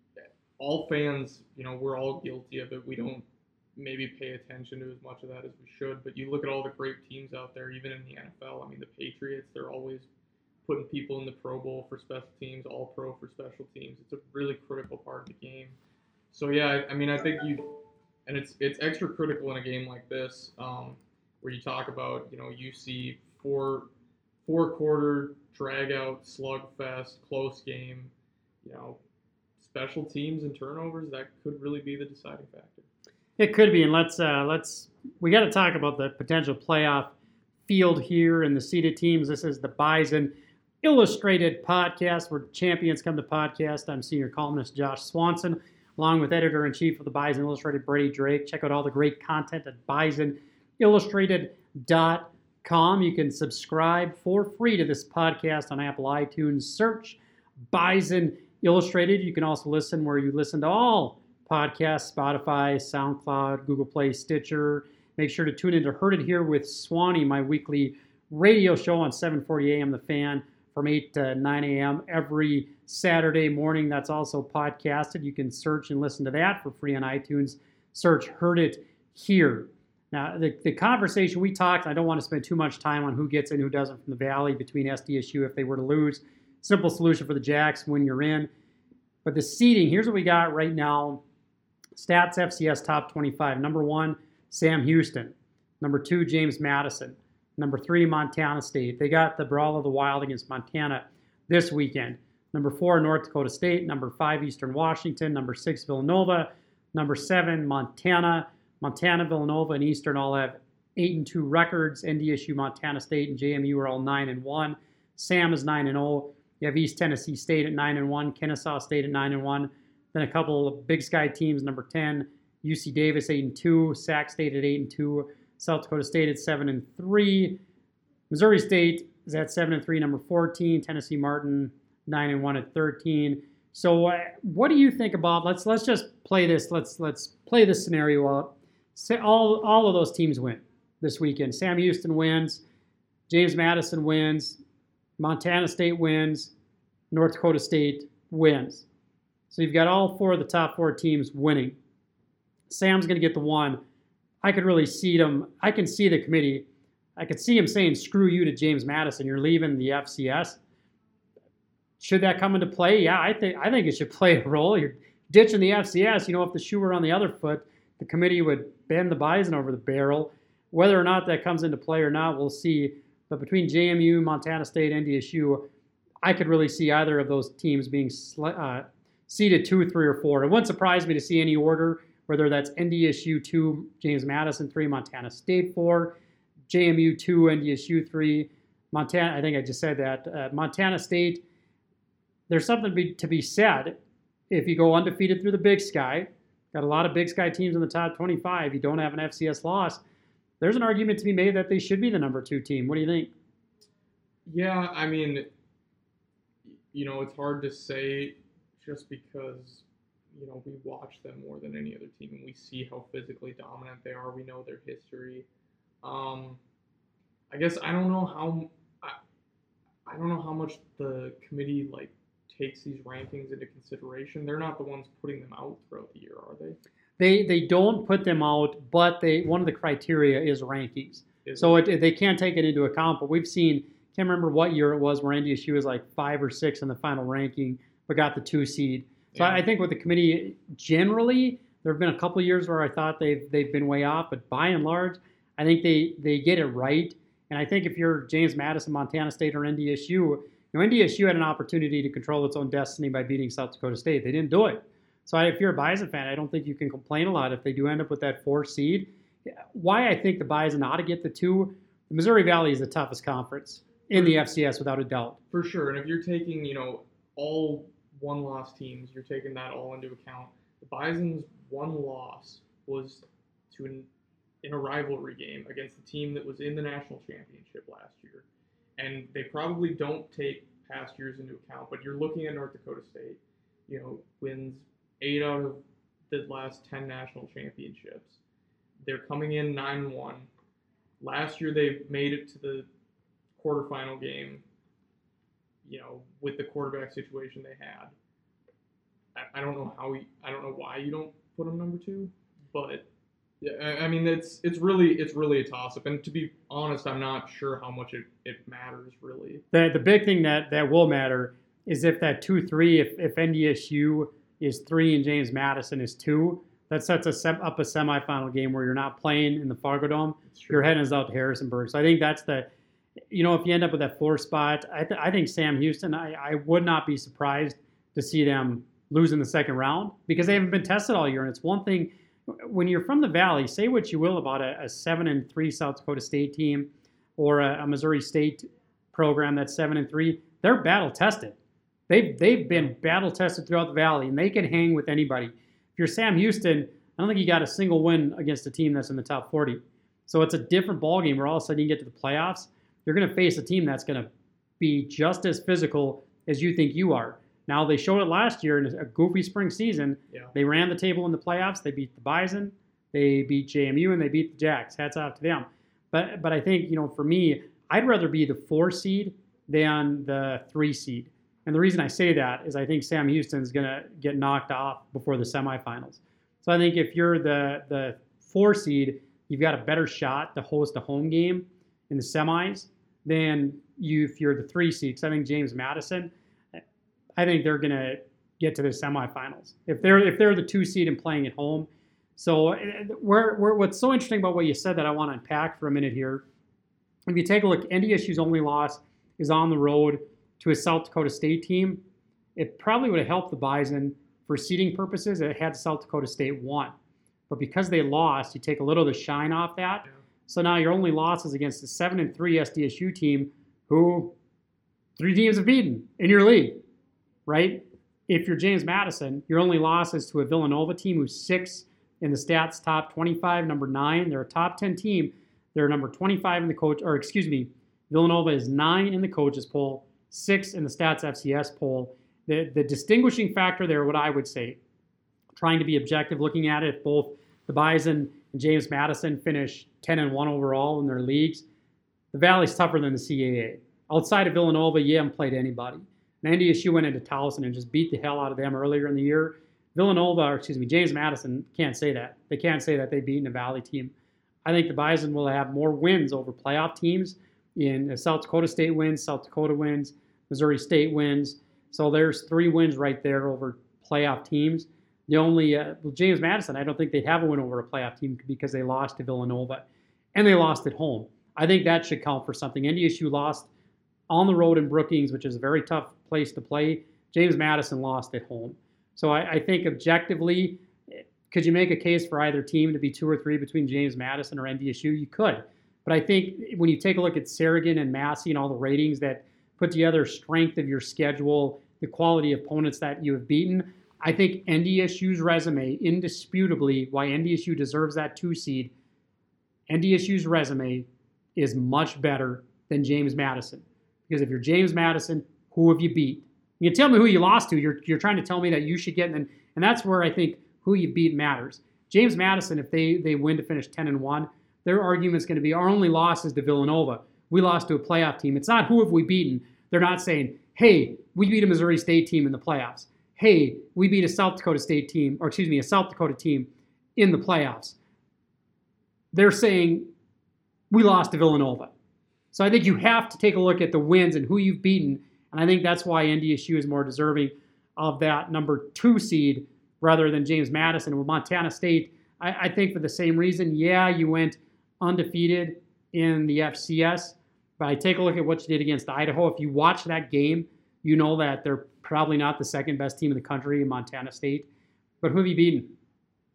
[SPEAKER 6] all fans, you know, we're all guilty of it. We don't maybe pay attention to as much of that as we should. But you look at all the great teams out there, even in the NFL. I mean, the Patriots, they're always putting people in the Pro Bowl for special teams, All Pro for special teams. It's a really critical part of the game. So yeah, I, mean, I think you, and it's it's extra critical in a game like this, um, where you talk about you know you see four four quarter drag out slugfest close game, you know, special teams and turnovers that could really be the deciding factor.
[SPEAKER 1] It could be, and let's uh, let's we got to talk about the potential playoff field here and the seeded teams. This is the Bison Illustrated podcast where champions come to podcast. I'm senior columnist Josh Swanson, along with editor in chief of the Bison Illustrated, Brady Drake. Check out all the great content at bisonillustrated.com. You can subscribe for free to this podcast on Apple iTunes. Search Bison Illustrated. You can also listen where you listen to all podcasts Spotify, SoundCloud, Google Play, Stitcher. Make sure to tune in to Heard It Here with Swanee, my weekly radio show on 740 AM The Fan from 8 to 9 a.m. every Saturday morning. That's also podcasted. You can search and listen to that for free on iTunes. Search Heard It Here. Now, the, the conversation we talked, I don't want to spend too much time on who gets in, who doesn't from the Valley between SDSU if they were to lose. Simple solution for the Jacks when you're in. But the seating, here's what we got right now. Stats FCS top 25. Number one, Sam Houston. Number two, James Madison. Number three, Montana State. They got the Brawl of the Wild against Montana this weekend. Number four, North Dakota State. Number five, Eastern Washington. Number six, Villanova. Number seven, Montana. Montana, Villanova, and Eastern all have eight and two records. NDSU, Montana State, and JMU are all nine and one. Sam is nine and zero. Oh. You have East Tennessee State at nine and one. Kennesaw State at nine and one. Then a couple of Big Sky teams. Number ten, UC Davis eight and two. Sac State at eight and two. South Dakota State at seven and three. Missouri State is at seven and three, number 14. Tennessee Martin nine and one at 13. So, uh, what do you think about? Let's let's just play this. Let's let's play this scenario out. Say all all of those teams win this weekend. Sam Houston wins. James Madison wins. Montana State wins. North Dakota State wins. So you've got all four of the top four teams winning. Sam's going to get the one. I could really see them. I can see the committee I could see him saying, "Screw you" to James Madison. You're leaving the FCS. Should that come into play? Yeah, I think I think it should play a role. You're ditching the FCS. You know, if the shoe were on the other foot, the committee would bend the bison over the barrel. Whether or not that comes into play or not, we'll see. But between JMU, Montana State, NDSU, I could really see either of those teams being uh, seeded two, three, or four. It wouldn't surprise me to see any order, whether that's NDSU two, James Madison three, Montana State four, JMU two, NDSU three, Montana. I think I just said that uh, Montana State. There's something to be, to be said if you go undefeated through the Big Sky. Got a lot of Big Sky teams in the top 25. You don't have an FCS loss. There's an argument to be made that they should be the number two team. What do you think?
[SPEAKER 6] Yeah, I mean, you know, it's hard to say just because you know we watch them more than any other team and we see how physically dominant they are. We know their history. Um, I guess I don't know how I, I don't know how much the committee like takes these rankings into consideration. They're not the ones putting them out throughout the year, are they?
[SPEAKER 1] They they don't put them out, but they one of the criteria is rankings. Is so it, they can't take it into account. But we've seen can't remember what year it was where NDSU was like five or six in the final ranking, but got the two seed. So yeah. I think with the committee generally, there have been a couple years where I thought they've they've been way off, but by and large, I think they they get it right. And I think if you're James Madison, Montana State, or NDSU, you know, NDSU had an opportunity to control its own destiny by beating South Dakota State. They didn't do it. So if you're a Bison fan, I don't think you can complain a lot if they do end up with that four seed. Why I think the Bison ought to get the two. The Missouri Valley is the toughest conference in the FCS without a doubt.
[SPEAKER 6] For sure. And if you're taking, you know, all one loss teams, you're taking that all into account. The Bison's one loss was to an, in a rivalry game against the team that was in the national championship last year. And they probably don't take past years into account, but you're looking at North Dakota State, you know, wins eight out of the last 10 national championships. They're coming in 9 1. Last year they made it to the quarterfinal game, you know, with the quarterback situation they had. I, I don't know how we, I don't know why you don't put them number two, but yeah, I, I mean it's it's really it's really a toss up. And to be honest, I'm not sure how much it, it matters really.
[SPEAKER 1] The the big thing that that will matter is if that two three, if if NDSU is three and James Madison is two, that sets a us up a semifinal game where you're not playing in the Fargo Dome. You're heading us out to Harrisonburg. So I think that's the you know, if you end up with that four spot, I, th- I think Sam Houston, I, I would not be surprised to see them lose in the second round because they haven't been tested all year. And it's one thing when you're from the Valley, say what you will about a, a seven and three South Dakota State team or a, a Missouri State program that's seven and three, they're battle tested. They've, they've been battle tested throughout the Valley and they can hang with anybody. If you're Sam Houston, I don't think you got a single win against a team that's in the top 40. So it's a different ballgame where all of a sudden you get to the playoffs you're going to face a team that's going to be just as physical as you think you are. Now they showed it last year in a goofy spring season. Yeah. They ran the table in the playoffs. They beat the Bison, they beat JMU, and they beat the Jacks. Hats off to them. But but I think you know for me, I'd rather be the four seed than the three seed. And the reason I say that is I think Sam Houston's going to get knocked off before the semifinals. So I think if you're the the four seed, you've got a better shot to host a home game in the semis than you if you're the three seeds. I think James Madison, I think they're going to get to the semifinals if they're if they're the two seed and playing at home. So where, where what's so interesting about what you said that I want to unpack for a minute here. If you take a look, NDSU's only loss is on the road to a South Dakota State team. It probably would have helped the Bison for seeding purposes. It had South Dakota State won, but because they lost, you take a little of the shine off that. Yeah. So now your only loss is against the seven and three SDSU team, who three teams have beaten in your league, right? If you're James Madison, your only loss is to a Villanova team who's six in the stats top 25, number nine. They're a top 10 team. They're number 25 in the coach, or excuse me, Villanova is nine in the coaches poll, six in the stats FCS poll. The, the distinguishing factor there, what I would say, trying to be objective, looking at it, both the Bison and James Madison finish 10 and 1 overall in their leagues. The Valley's tougher than the CAA. Outside of Villanova, you haven't played anybody. And NDSU went into Towson and just beat the hell out of them earlier in the year. Villanova, or excuse me, James Madison can't say that. They can't say that they beat a Valley team. I think the Bison will have more wins over playoff teams in uh, South Dakota State wins, South Dakota wins, Missouri State wins. So there's three wins right there over playoff teams. The only uh, well, James Madison, I don't think they'd have a win over a playoff team because they lost to Villanova, and they lost at home. I think that should count for something. NDSU lost on the road in Brookings, which is a very tough place to play. James Madison lost at home. So I, I think objectively, could you make a case for either team to be two or three between James Madison or NDSU? You could. But I think when you take a look at Sagarin and Massey and all the ratings that put together strength of your schedule, the quality opponents that you have beaten, I think NDSU's resume, indisputably, why NDSU deserves that two seed, NDSU's resume is much better than James Madison. Because if you're James Madison, who have you beat? You tell me who you lost to. You're, you're trying to tell me that you should get, and, and that's where I think who you beat matters. James Madison, if they, they win to finish 10 and 1, their argument is going to be our only loss is to Villanova. We lost to a playoff team. It's not who have we beaten. They're not saying, hey, we beat a Missouri State team in the playoffs. Hey, we beat a South Dakota State team, or excuse me, a South Dakota team in the playoffs. They're saying we lost to Villanova. So I think you have to take a look at the wins and who you've beaten. And I think that's why NDSU is more deserving of that number two seed rather than James Madison. With Montana State, I, I think for the same reason, yeah, you went undefeated in the FCS, but I take a look at what you did against Idaho. If you watch that game, you know that they're probably not the second best team in the country Montana State. But who have you beaten?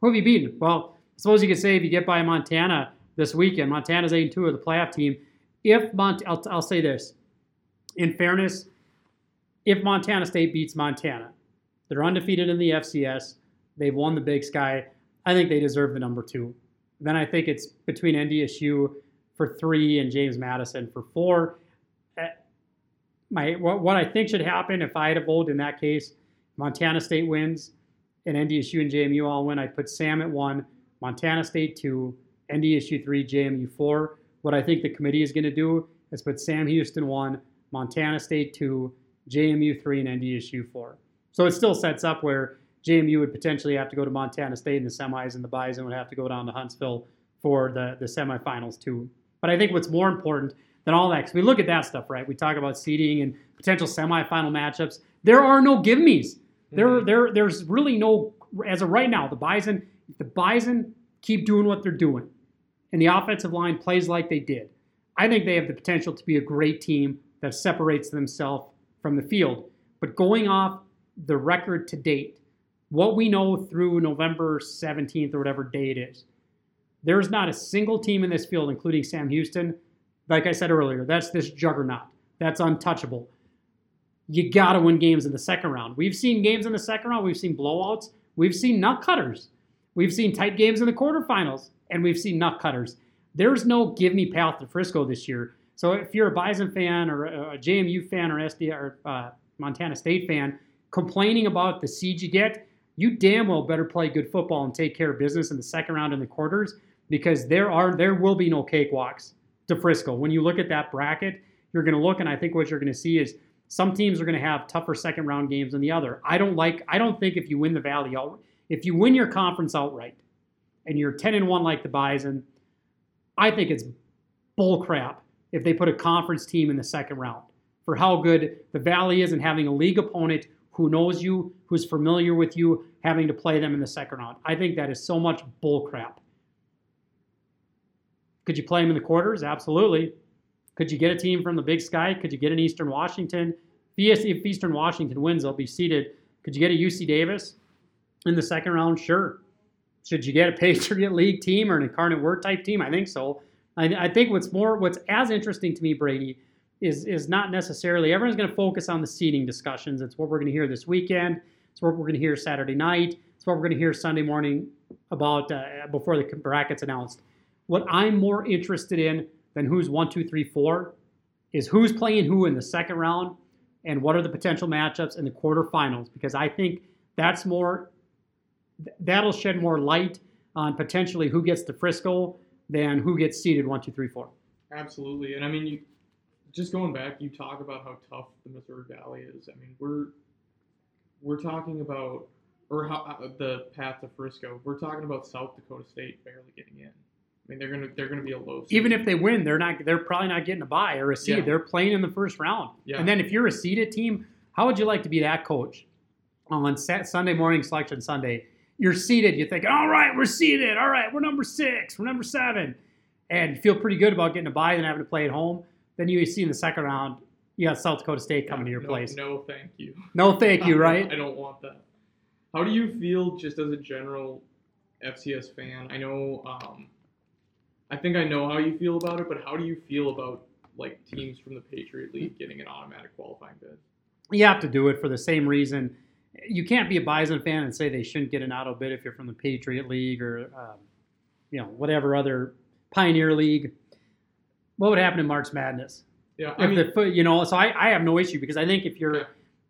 [SPEAKER 1] Who have you beaten? Well, I suppose you could say if you get by Montana this weekend, Montana's 8 2 of the playoff team. If Mont, I'll, I'll say this, in fairness, if Montana State beats Montana, they're undefeated in the FCS. They've won the Big Sky. I think they deserve the number two. Then I think it's between NDSU for three and James Madison for four. My what, what I think should happen if I had a vote in that case, Montana State wins and NDSU and JMU all win. I'd put Sam at one, Montana State two, NDSU three, JMU four. What I think the committee is going to do is put Sam Houston one, Montana State two, JMU three, and NDSU four. So it still sets up where JMU would potentially have to go to Montana State in the semis, and the Bison would have to go down to Huntsville for the, the semifinals too. But I think what's more important than all that, because we look at that stuff, right? We talk about seeding and potential semifinal matchups. There are no give me's. There,
[SPEAKER 6] Mhm.
[SPEAKER 1] there, there's really no as of right now. The Bison, the Bison keep doing what they're doing, and the offensive line plays like they did, I think they have the potential to be a great team that separates themselves from the field. But going off the record to date, what we know through November 17th or whatever day it is, there's not a single team in this field, including Sam Houston. Like I said earlier, that's this juggernaut. That's untouchable. You got to win games in the second round. We've seen games in the second round. We've seen blowouts. We've seen nut cutters. We've seen tight games in the quarterfinals, and we've seen nut cutters. There's no give me path to Frisco this year. So if you're a Bison fan or a JMU fan or SD or uh, Montana State fan complaining about the seed you get, you damn well better play good football and take care of business in the second round and the quarters because there are there will be no cakewalks to Frisco. When you look at that bracket, you're going to look and I think what you're going to see is some teams are going to have tougher second round games than the other. I don't like I don't think if you win the Valley if you win your conference outright and you're 10 and 1 like the Bison, I think it's bull crap if they put a conference team in the second round for how good the Valley is and having a league opponent who knows you, who's familiar with you, having to play them in the second round. I think that is so much bull crap. Could you play them in the quarters? Absolutely. Could you get a team from the Big Sky? Could you get an Eastern Washington? If Eastern Washington wins, they'll be seated. Could you get a UC Davis in the second round? Sure. Should you get a Patriot League team or an Incarnate Word type team? I think so. I, I think what's more, what's as interesting to me, Brady, is is not necessarily everyone's going to focus on the seating discussions. It's what we're going to hear this weekend. It's what we're going to hear Saturday night. It's what we're going to hear Sunday morning about uh, before the brackets announced. What I'm more interested in than who's one, two, three, four is who's playing who in the second round and what are the potential matchups in the quarterfinals because I think that's more that'll shed more light on potentially who gets to Frisco than who gets seeded one, two, three, four.
[SPEAKER 6] Absolutely, and I mean, you just going back, you talk about how tough the Missouri Valley is. I mean, we're we're talking about or how uh, the path to Frisco. We're talking about South Dakota State barely getting in. I mean, they're gonna they're gonna be a low. Seed.
[SPEAKER 1] Even if they win, they're not. They're probably not getting a buy or a seed.
[SPEAKER 6] Yeah.
[SPEAKER 1] They're playing in the first round.
[SPEAKER 6] Yeah.
[SPEAKER 1] And then if you're a seeded team, how would you like to be that coach on Sunday morning selection Sunday? You're seeded. You think, all right, we're seeded. All right, we're number six. We're number seven, and you feel pretty good about getting a buy and having to play at home. Then you see in the second round, you got South Dakota State coming to your
[SPEAKER 6] no,
[SPEAKER 1] place.
[SPEAKER 6] No, thank you.
[SPEAKER 1] No, thank you. Right?
[SPEAKER 6] I don't want that. How do you feel just as a general FCS fan? I know, um, I think I know how you feel about it, but how do you feel about like teams from the Patriot League getting an automatic qualifying bid?
[SPEAKER 1] you have to do it for the same reason. You can't be a Bison fan and say they shouldn't get an auto bid if you're from the Patriot League or, um, you know, whatever other Pioneer League. What would happen in March Madness?
[SPEAKER 6] Yeah, I mean,
[SPEAKER 1] the you know, so I, I have no issue because I think if you're
[SPEAKER 6] Okay.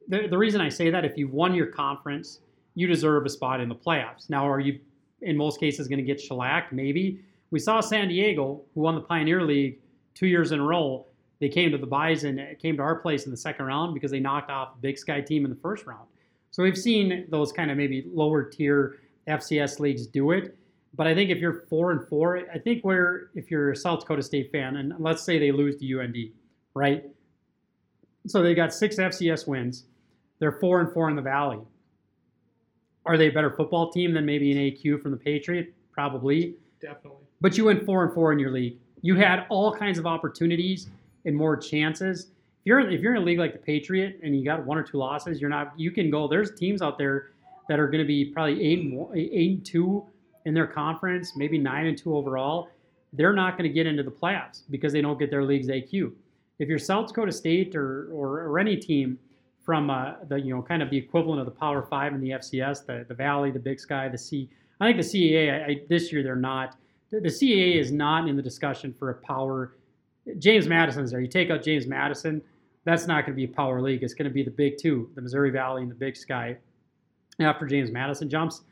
[SPEAKER 1] the, the reason I say that if you've won your conference, you deserve a spot in the playoffs. Now, are you in most cases going to get shellacked? Maybe. We saw San Diego, who won the Pioneer League two years in a row. They came to the Bison, came to our place in the second round because they knocked off a Big Sky team in the first round. So we've seen those kind of maybe lower tier FCS leagues do it. But I think if you're four and four, I think where if you're a South Dakota State fan, and let's say they lose to UND, right? So they got six FCS wins. They're four and four in the Valley. Are they a better football team than maybe an AQ from the Patriot? Probably.
[SPEAKER 6] definitely.
[SPEAKER 1] But you went four and four in your league. You had all kinds of opportunities and more chances. If you're if you're in a league like the Patriot and you got one or two losses, you're not. You can go. There's teams out there that are going to be probably eight and eight and two in their conference, maybe nine and two overall. They're not going to get into the playoffs because they don't get their league's AQ. If you're South Dakota State or or, or any team from uh, the you know kind of the equivalent of the Power Five in the FCS, the the Valley, the Big Sky, the C. I think the CAA I, I, this year they're not. The, the CAA is not in the discussion for a power. James Madison's there. You take out James Madison, that's not going to be a power league. It's going to be the Big Two, the Missouri Valley and the Big Sky. After James Madison jumps,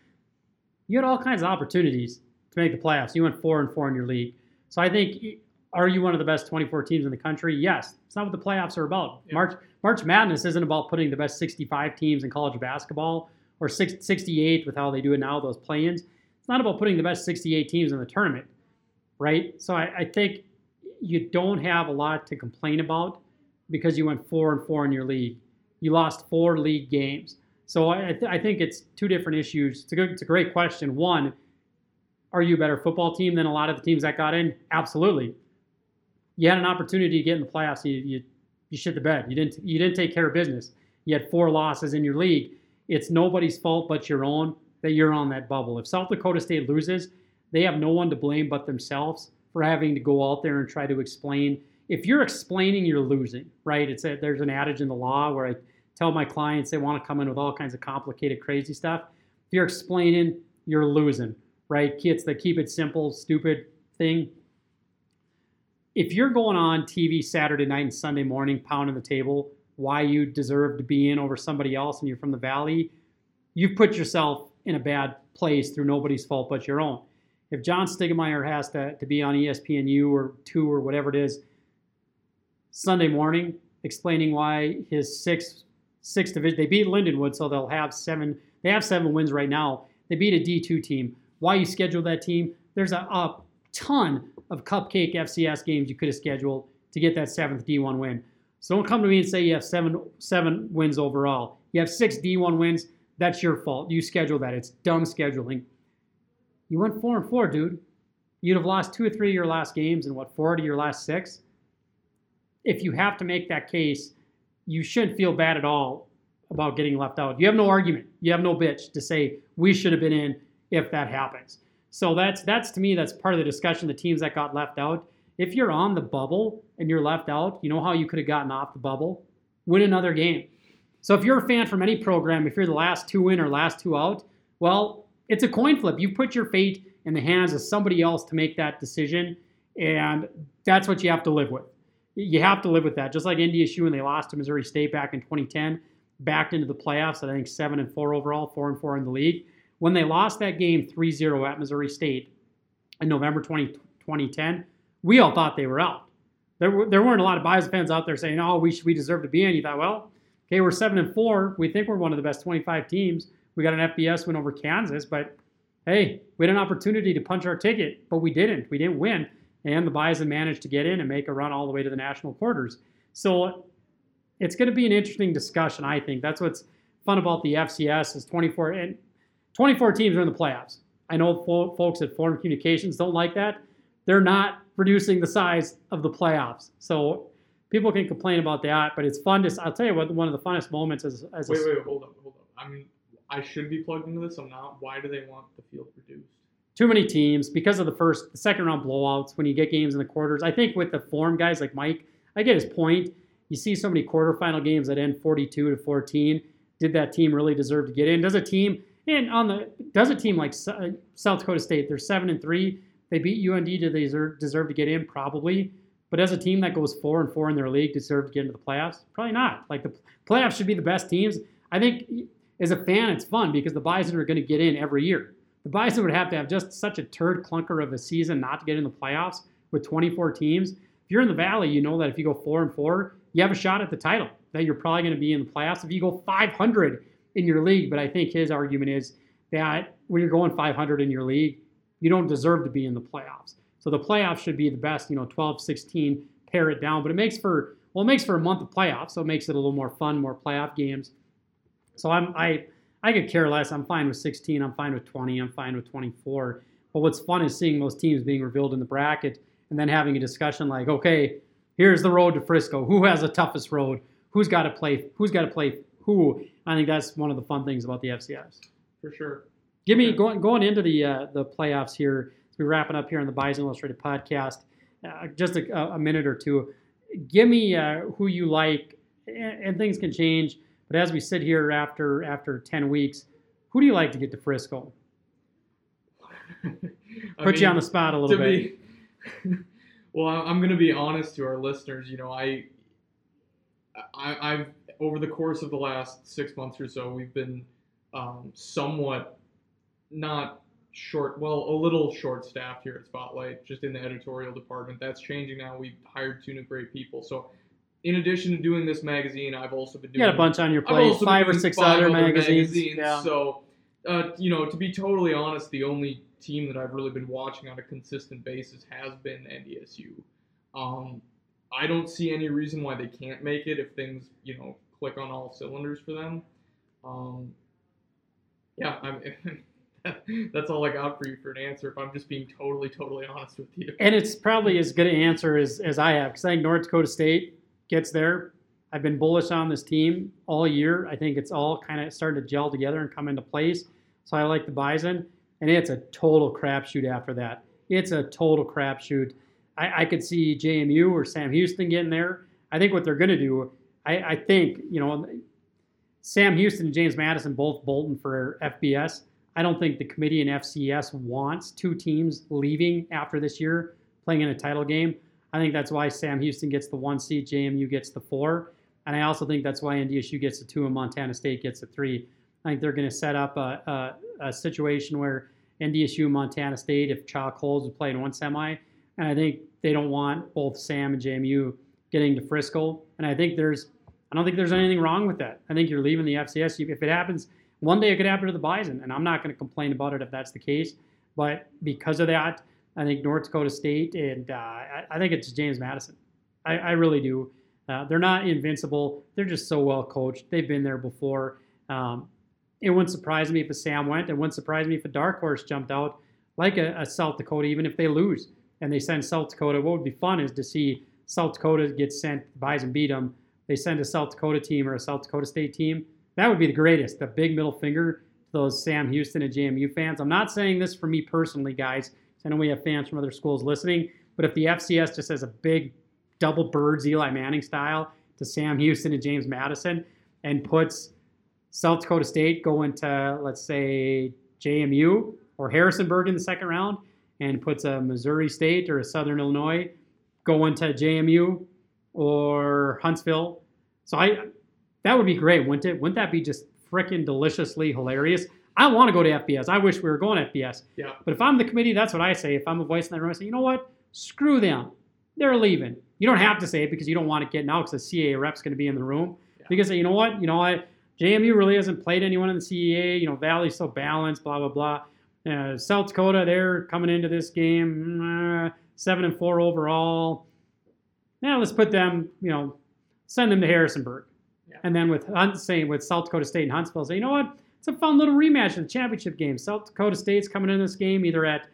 [SPEAKER 1] you had all kinds of opportunities to make the playoffs. You went four and four in your league. So I think, are you one of the best 24 teams in the country? Yes. It's not what the playoffs are about.
[SPEAKER 6] Yeah.
[SPEAKER 1] March March Madness isn't about putting the best 65 teams in college basketball or six, 68 with how they do it now, those play-ins. It's not about putting the best 68 teams in the tournament, right? So I, I think you don't have a lot to complain about because you went four and four in your league. You lost four league games. So I, th- I think it's two different issues. It's a, good, it's a great question. One, are you a better football team than a lot of the teams that got in? Absolutely. You had an opportunity to get in the playoffs. You, you, you shit the bed. You didn't you didn't take care of business. You had four losses in your league. It's nobody's fault but your own that you're on that bubble. If South Dakota State loses, they have no one to blame but themselves for having to go out there and try to explain. If you're explaining, you're losing, right? It's a, there's an adage in the law where I tell my clients they want to come in with all kinds of complicated, crazy stuff. If you're explaining, you're losing, right? It's the keep it simple, stupid thing. If you're going on TV Saturday night and Sunday morning, pounding the table, why you deserve to be in over somebody else and you're from the Valley, you've put yourself in a bad place through nobody's fault but your own. If John Stiegelmeier has to, to be on ESPNU or two or whatever it is Sunday morning explaining why his six six division they beat Lindenwood, so they'll have seven they have seven wins right now. They beat a D2 team. Why you schedule that team? There's a, a ton of cupcake FCS games you could have scheduled to get that seventh D1 win. So don't come to me and say you have seven seven wins overall. You have six D1 wins. That's your fault. You schedule that. It's dumb scheduling. You went four and four, dude. You'd have lost two or three of your last games and what four to your last six. If you have to make that case, you shouldn't feel bad at all about getting left out. You have no argument. You have no bitch to say we should have been in if that happens. So that's that's to me that's part of the discussion. The teams that got left out. If you're on the bubble and you're left out, you know how you could have gotten off the bubble. Win another game. So if you're a fan from any program, if you're the last two in or last two out, well, it's a coin flip. You put your fate in the hands of somebody else to make that decision, and that's what you have to live with. You have to live with that. Just like NDSU when they lost to Missouri State back in 2010, backed into the playoffs. I think seven and four overall, four and four in the league. When they lost that game 3-0 at Missouri State in November 20, 2010, we all thought they were out. There, were, there weren't a lot of Bison fans out there saying, "Oh, we should, we deserve to be in." You thought, well, okay, we're seven and four. We think we're one of the best 25 teams. We got an FBS win over Kansas, but hey, we had an opportunity to punch our ticket, but we didn't. We didn't win. And the Bison managed to get in and make a run all the way to the national quarters. So it's going to be an interesting discussion, I think. That's what's fun about the FCS is 24 and 24 teams are in the playoffs. I know fo- folks at Forum Communications don't like that. They're not reducing the size of the playoffs. So people can complain about that, but it's fun to. I'll tell you what, one of the funnest moments is. as
[SPEAKER 6] Wait,
[SPEAKER 1] a,
[SPEAKER 6] wait, hold up, hold up. I mean, I should be plugged into this. I'm not. Why do they want the field reduced?
[SPEAKER 1] too many teams because of the first, the second round blowouts when you get games in the quarters. I think with the Forum guys like Mike, I get his point. You see so many quarterfinal games that end 42 to 14. Did that team really deserve to get in? Does a team and on the does a team like uh, South Dakota State? They're seven and three. They beat UND. Do they deserve, deserve to get in? Probably. But as a team that goes four and four in their league, deserve to get into the playoffs? Probably not. Like the playoffs should be the best teams. I think as a fan, it's fun because the Bison are going to get in every year. The Bison would have to have just such a turd clunker of a season not to get in the playoffs with 24 teams. If you're in the Valley, you know that if you go four and four, you have a shot at the title. That you're probably going to be in the playoffs. If you go 500 in your league, but I think his argument is that when you're going 500 in your league, you don't deserve to be in the playoffs. So the playoffs should be the best, you know, 12, 16, pare it down. But it makes for well, it makes for a month of playoffs, so it makes it a little more fun, more playoff games. So I'm I I could care less. I'm fine with 16. I'm fine with 20. I'm fine with 24. But what's fun is seeing those teams being revealed in the bracket and then having a discussion like, okay, here's the road to Frisco. Who has the toughest road? Who's got to play? Who's got to play who? I think that's one of the fun things about the FCS.
[SPEAKER 6] For sure.
[SPEAKER 1] Give me going going into the uh, the playoffs here. We wrapping up here on the Bison Illustrated podcast, uh, just a, a, minute or two. Give me uh, who you like, and, and things can change. But as we sit here after after ten weeks, who do you like to get to Frisco? Put you on the spot a little bit.
[SPEAKER 6] Be, well, I'm going to be honest to our listeners. You know, I, I, I've over the course of the last six months or so, we've been um, somewhat not short, well, a little short staffed here at Spotlight, just in the editorial department. That's changing now. We've hired two new great people. So, in addition to doing this magazine, I've also been doing.
[SPEAKER 1] You got a bunch on your plate, five or six five other, other magazines. magazines.
[SPEAKER 6] Yeah. So, uh, you know, to be totally honest, the only team that I've really been watching on a consistent basis has been NDSU. Um, I don't see any reason why they can't make it if things, you know, click on all cylinders for them. Um, yeah, I'm, that's all I got for you for an answer. If I'm just being totally, totally honest with you.
[SPEAKER 1] And it's probably as good an answer as, as I have because I think North Dakota State gets there. I've been bullish on this team all year. I think it's all kind of starting to gel together and come into place. So I like the Bison and it's a total crapshoot after that. It's a total crapshoot. I, I could see JMU or Sam Houston getting there. I think what they're going to do, I, I think, you know, Sam Houston and James Madison both bolting for FBS. I don't think the committee in FCS wants two teams leaving after this year playing in a title game. I think that's why Sam Houston gets the one seat, JMU gets the four. And I also think that's why NDSU gets the two and Montana State gets the three. I think they're going to set up a, a, a situation where NDSU, Montana State, if Chalk holds, would play in one semi. And I think they don't want both Sam and JMU getting to Frisco. And I think there's, I don't think there's anything wrong with that. I think you're leaving the FCS. If it happens, one day it could happen to the Bison, and I'm not going to complain about it if that's the case. But because of that, I think North Dakota State and uh, I, I, think it's James Madison. I, I really do. Uh, they're not invincible. They're just so well coached. They've been there before. Um, it wouldn't surprise me if a Sam went. It wouldn't surprise me if a dark horse jumped out, like a, a South Dakota, even if they lose and they send South Dakota. What would be fun is to see South Dakota get sent, Bison beat them. They send a South Dakota team or a South Dakota State team. That would be the greatest. The big middle finger to those Sam Houston and JMU fans. I'm not saying this for me personally, guys. I know we have fans from other schools listening, but if the FCS just has a big double birds Eli Manning style to Sam Houston and James Madison and puts South Dakota State going to, let's say, JMU or Harrisonburg in the second round and puts a Missouri State or a Southern Illinois going to JMU or Huntsville. So I that would be great, wouldn't it? Wouldn't that be just freaking deliciously hilarious? I want to go to FBS. I wish we were going to FBS.
[SPEAKER 6] Yeah.
[SPEAKER 1] But if I'm the committee, that's what I say. If I'm a voice in that room, I say, you know what? Screw them. They're leaving. You don't have to say it because you don't want it getting out because the CAA rep's going to be in the room. Yeah. Because you know what? You know what? JMU really hasn't played anyone in the CAA. You know, Valley's so balanced, blah, blah, blah. Uh, South Dakota, they're coming into this game uh, seven and four overall. Now let's put them, you know, send them to Harrisonburg. And then with Hunt, say with South Dakota State and Huntsville, say you know what, it's a fun little rematch of the championship game. South Dakota State's coming in this game either at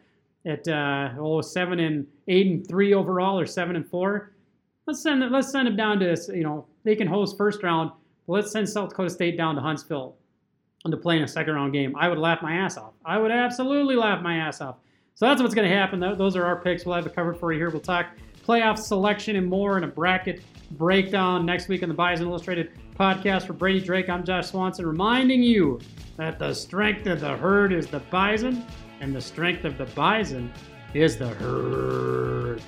[SPEAKER 1] at uh, oh seven and eight and three overall or seven and four. Let's send it, let's send them down to you know they can host first round. But let's send South Dakota State down to Huntsville and to play in a second round game. I would laugh my ass off. I would absolutely laugh my ass off. So that's what's going to happen. Those are our picks. We'll have it covered for you here. We'll talk playoff selection and more in a bracket breakdown next week on the Bison Illustrated podcast. For Brady Drake, I'm Josh Swanson, reminding you that the strength of the herd is the bison, and the strength of the bison is the herd.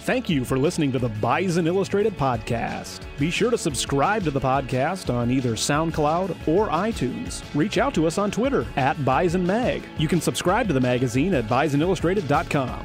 [SPEAKER 2] Thank you for listening to the Bison Illustrated podcast. Be sure to subscribe to the podcast on either SoundCloud or iTunes. Reach out to us on Twitter at Bison Mag. You can subscribe to the magazine at bisonillustrated.com.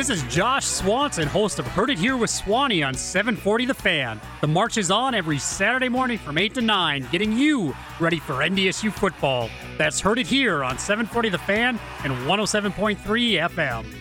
[SPEAKER 1] This is Josh Swanson, host of Heard It Here with Swanee on 740 The Fan. The march is on every Saturday morning from 8 to 9, getting you ready for NDSU football. That's Heard It Here on 740 The Fan and 107.3 FM.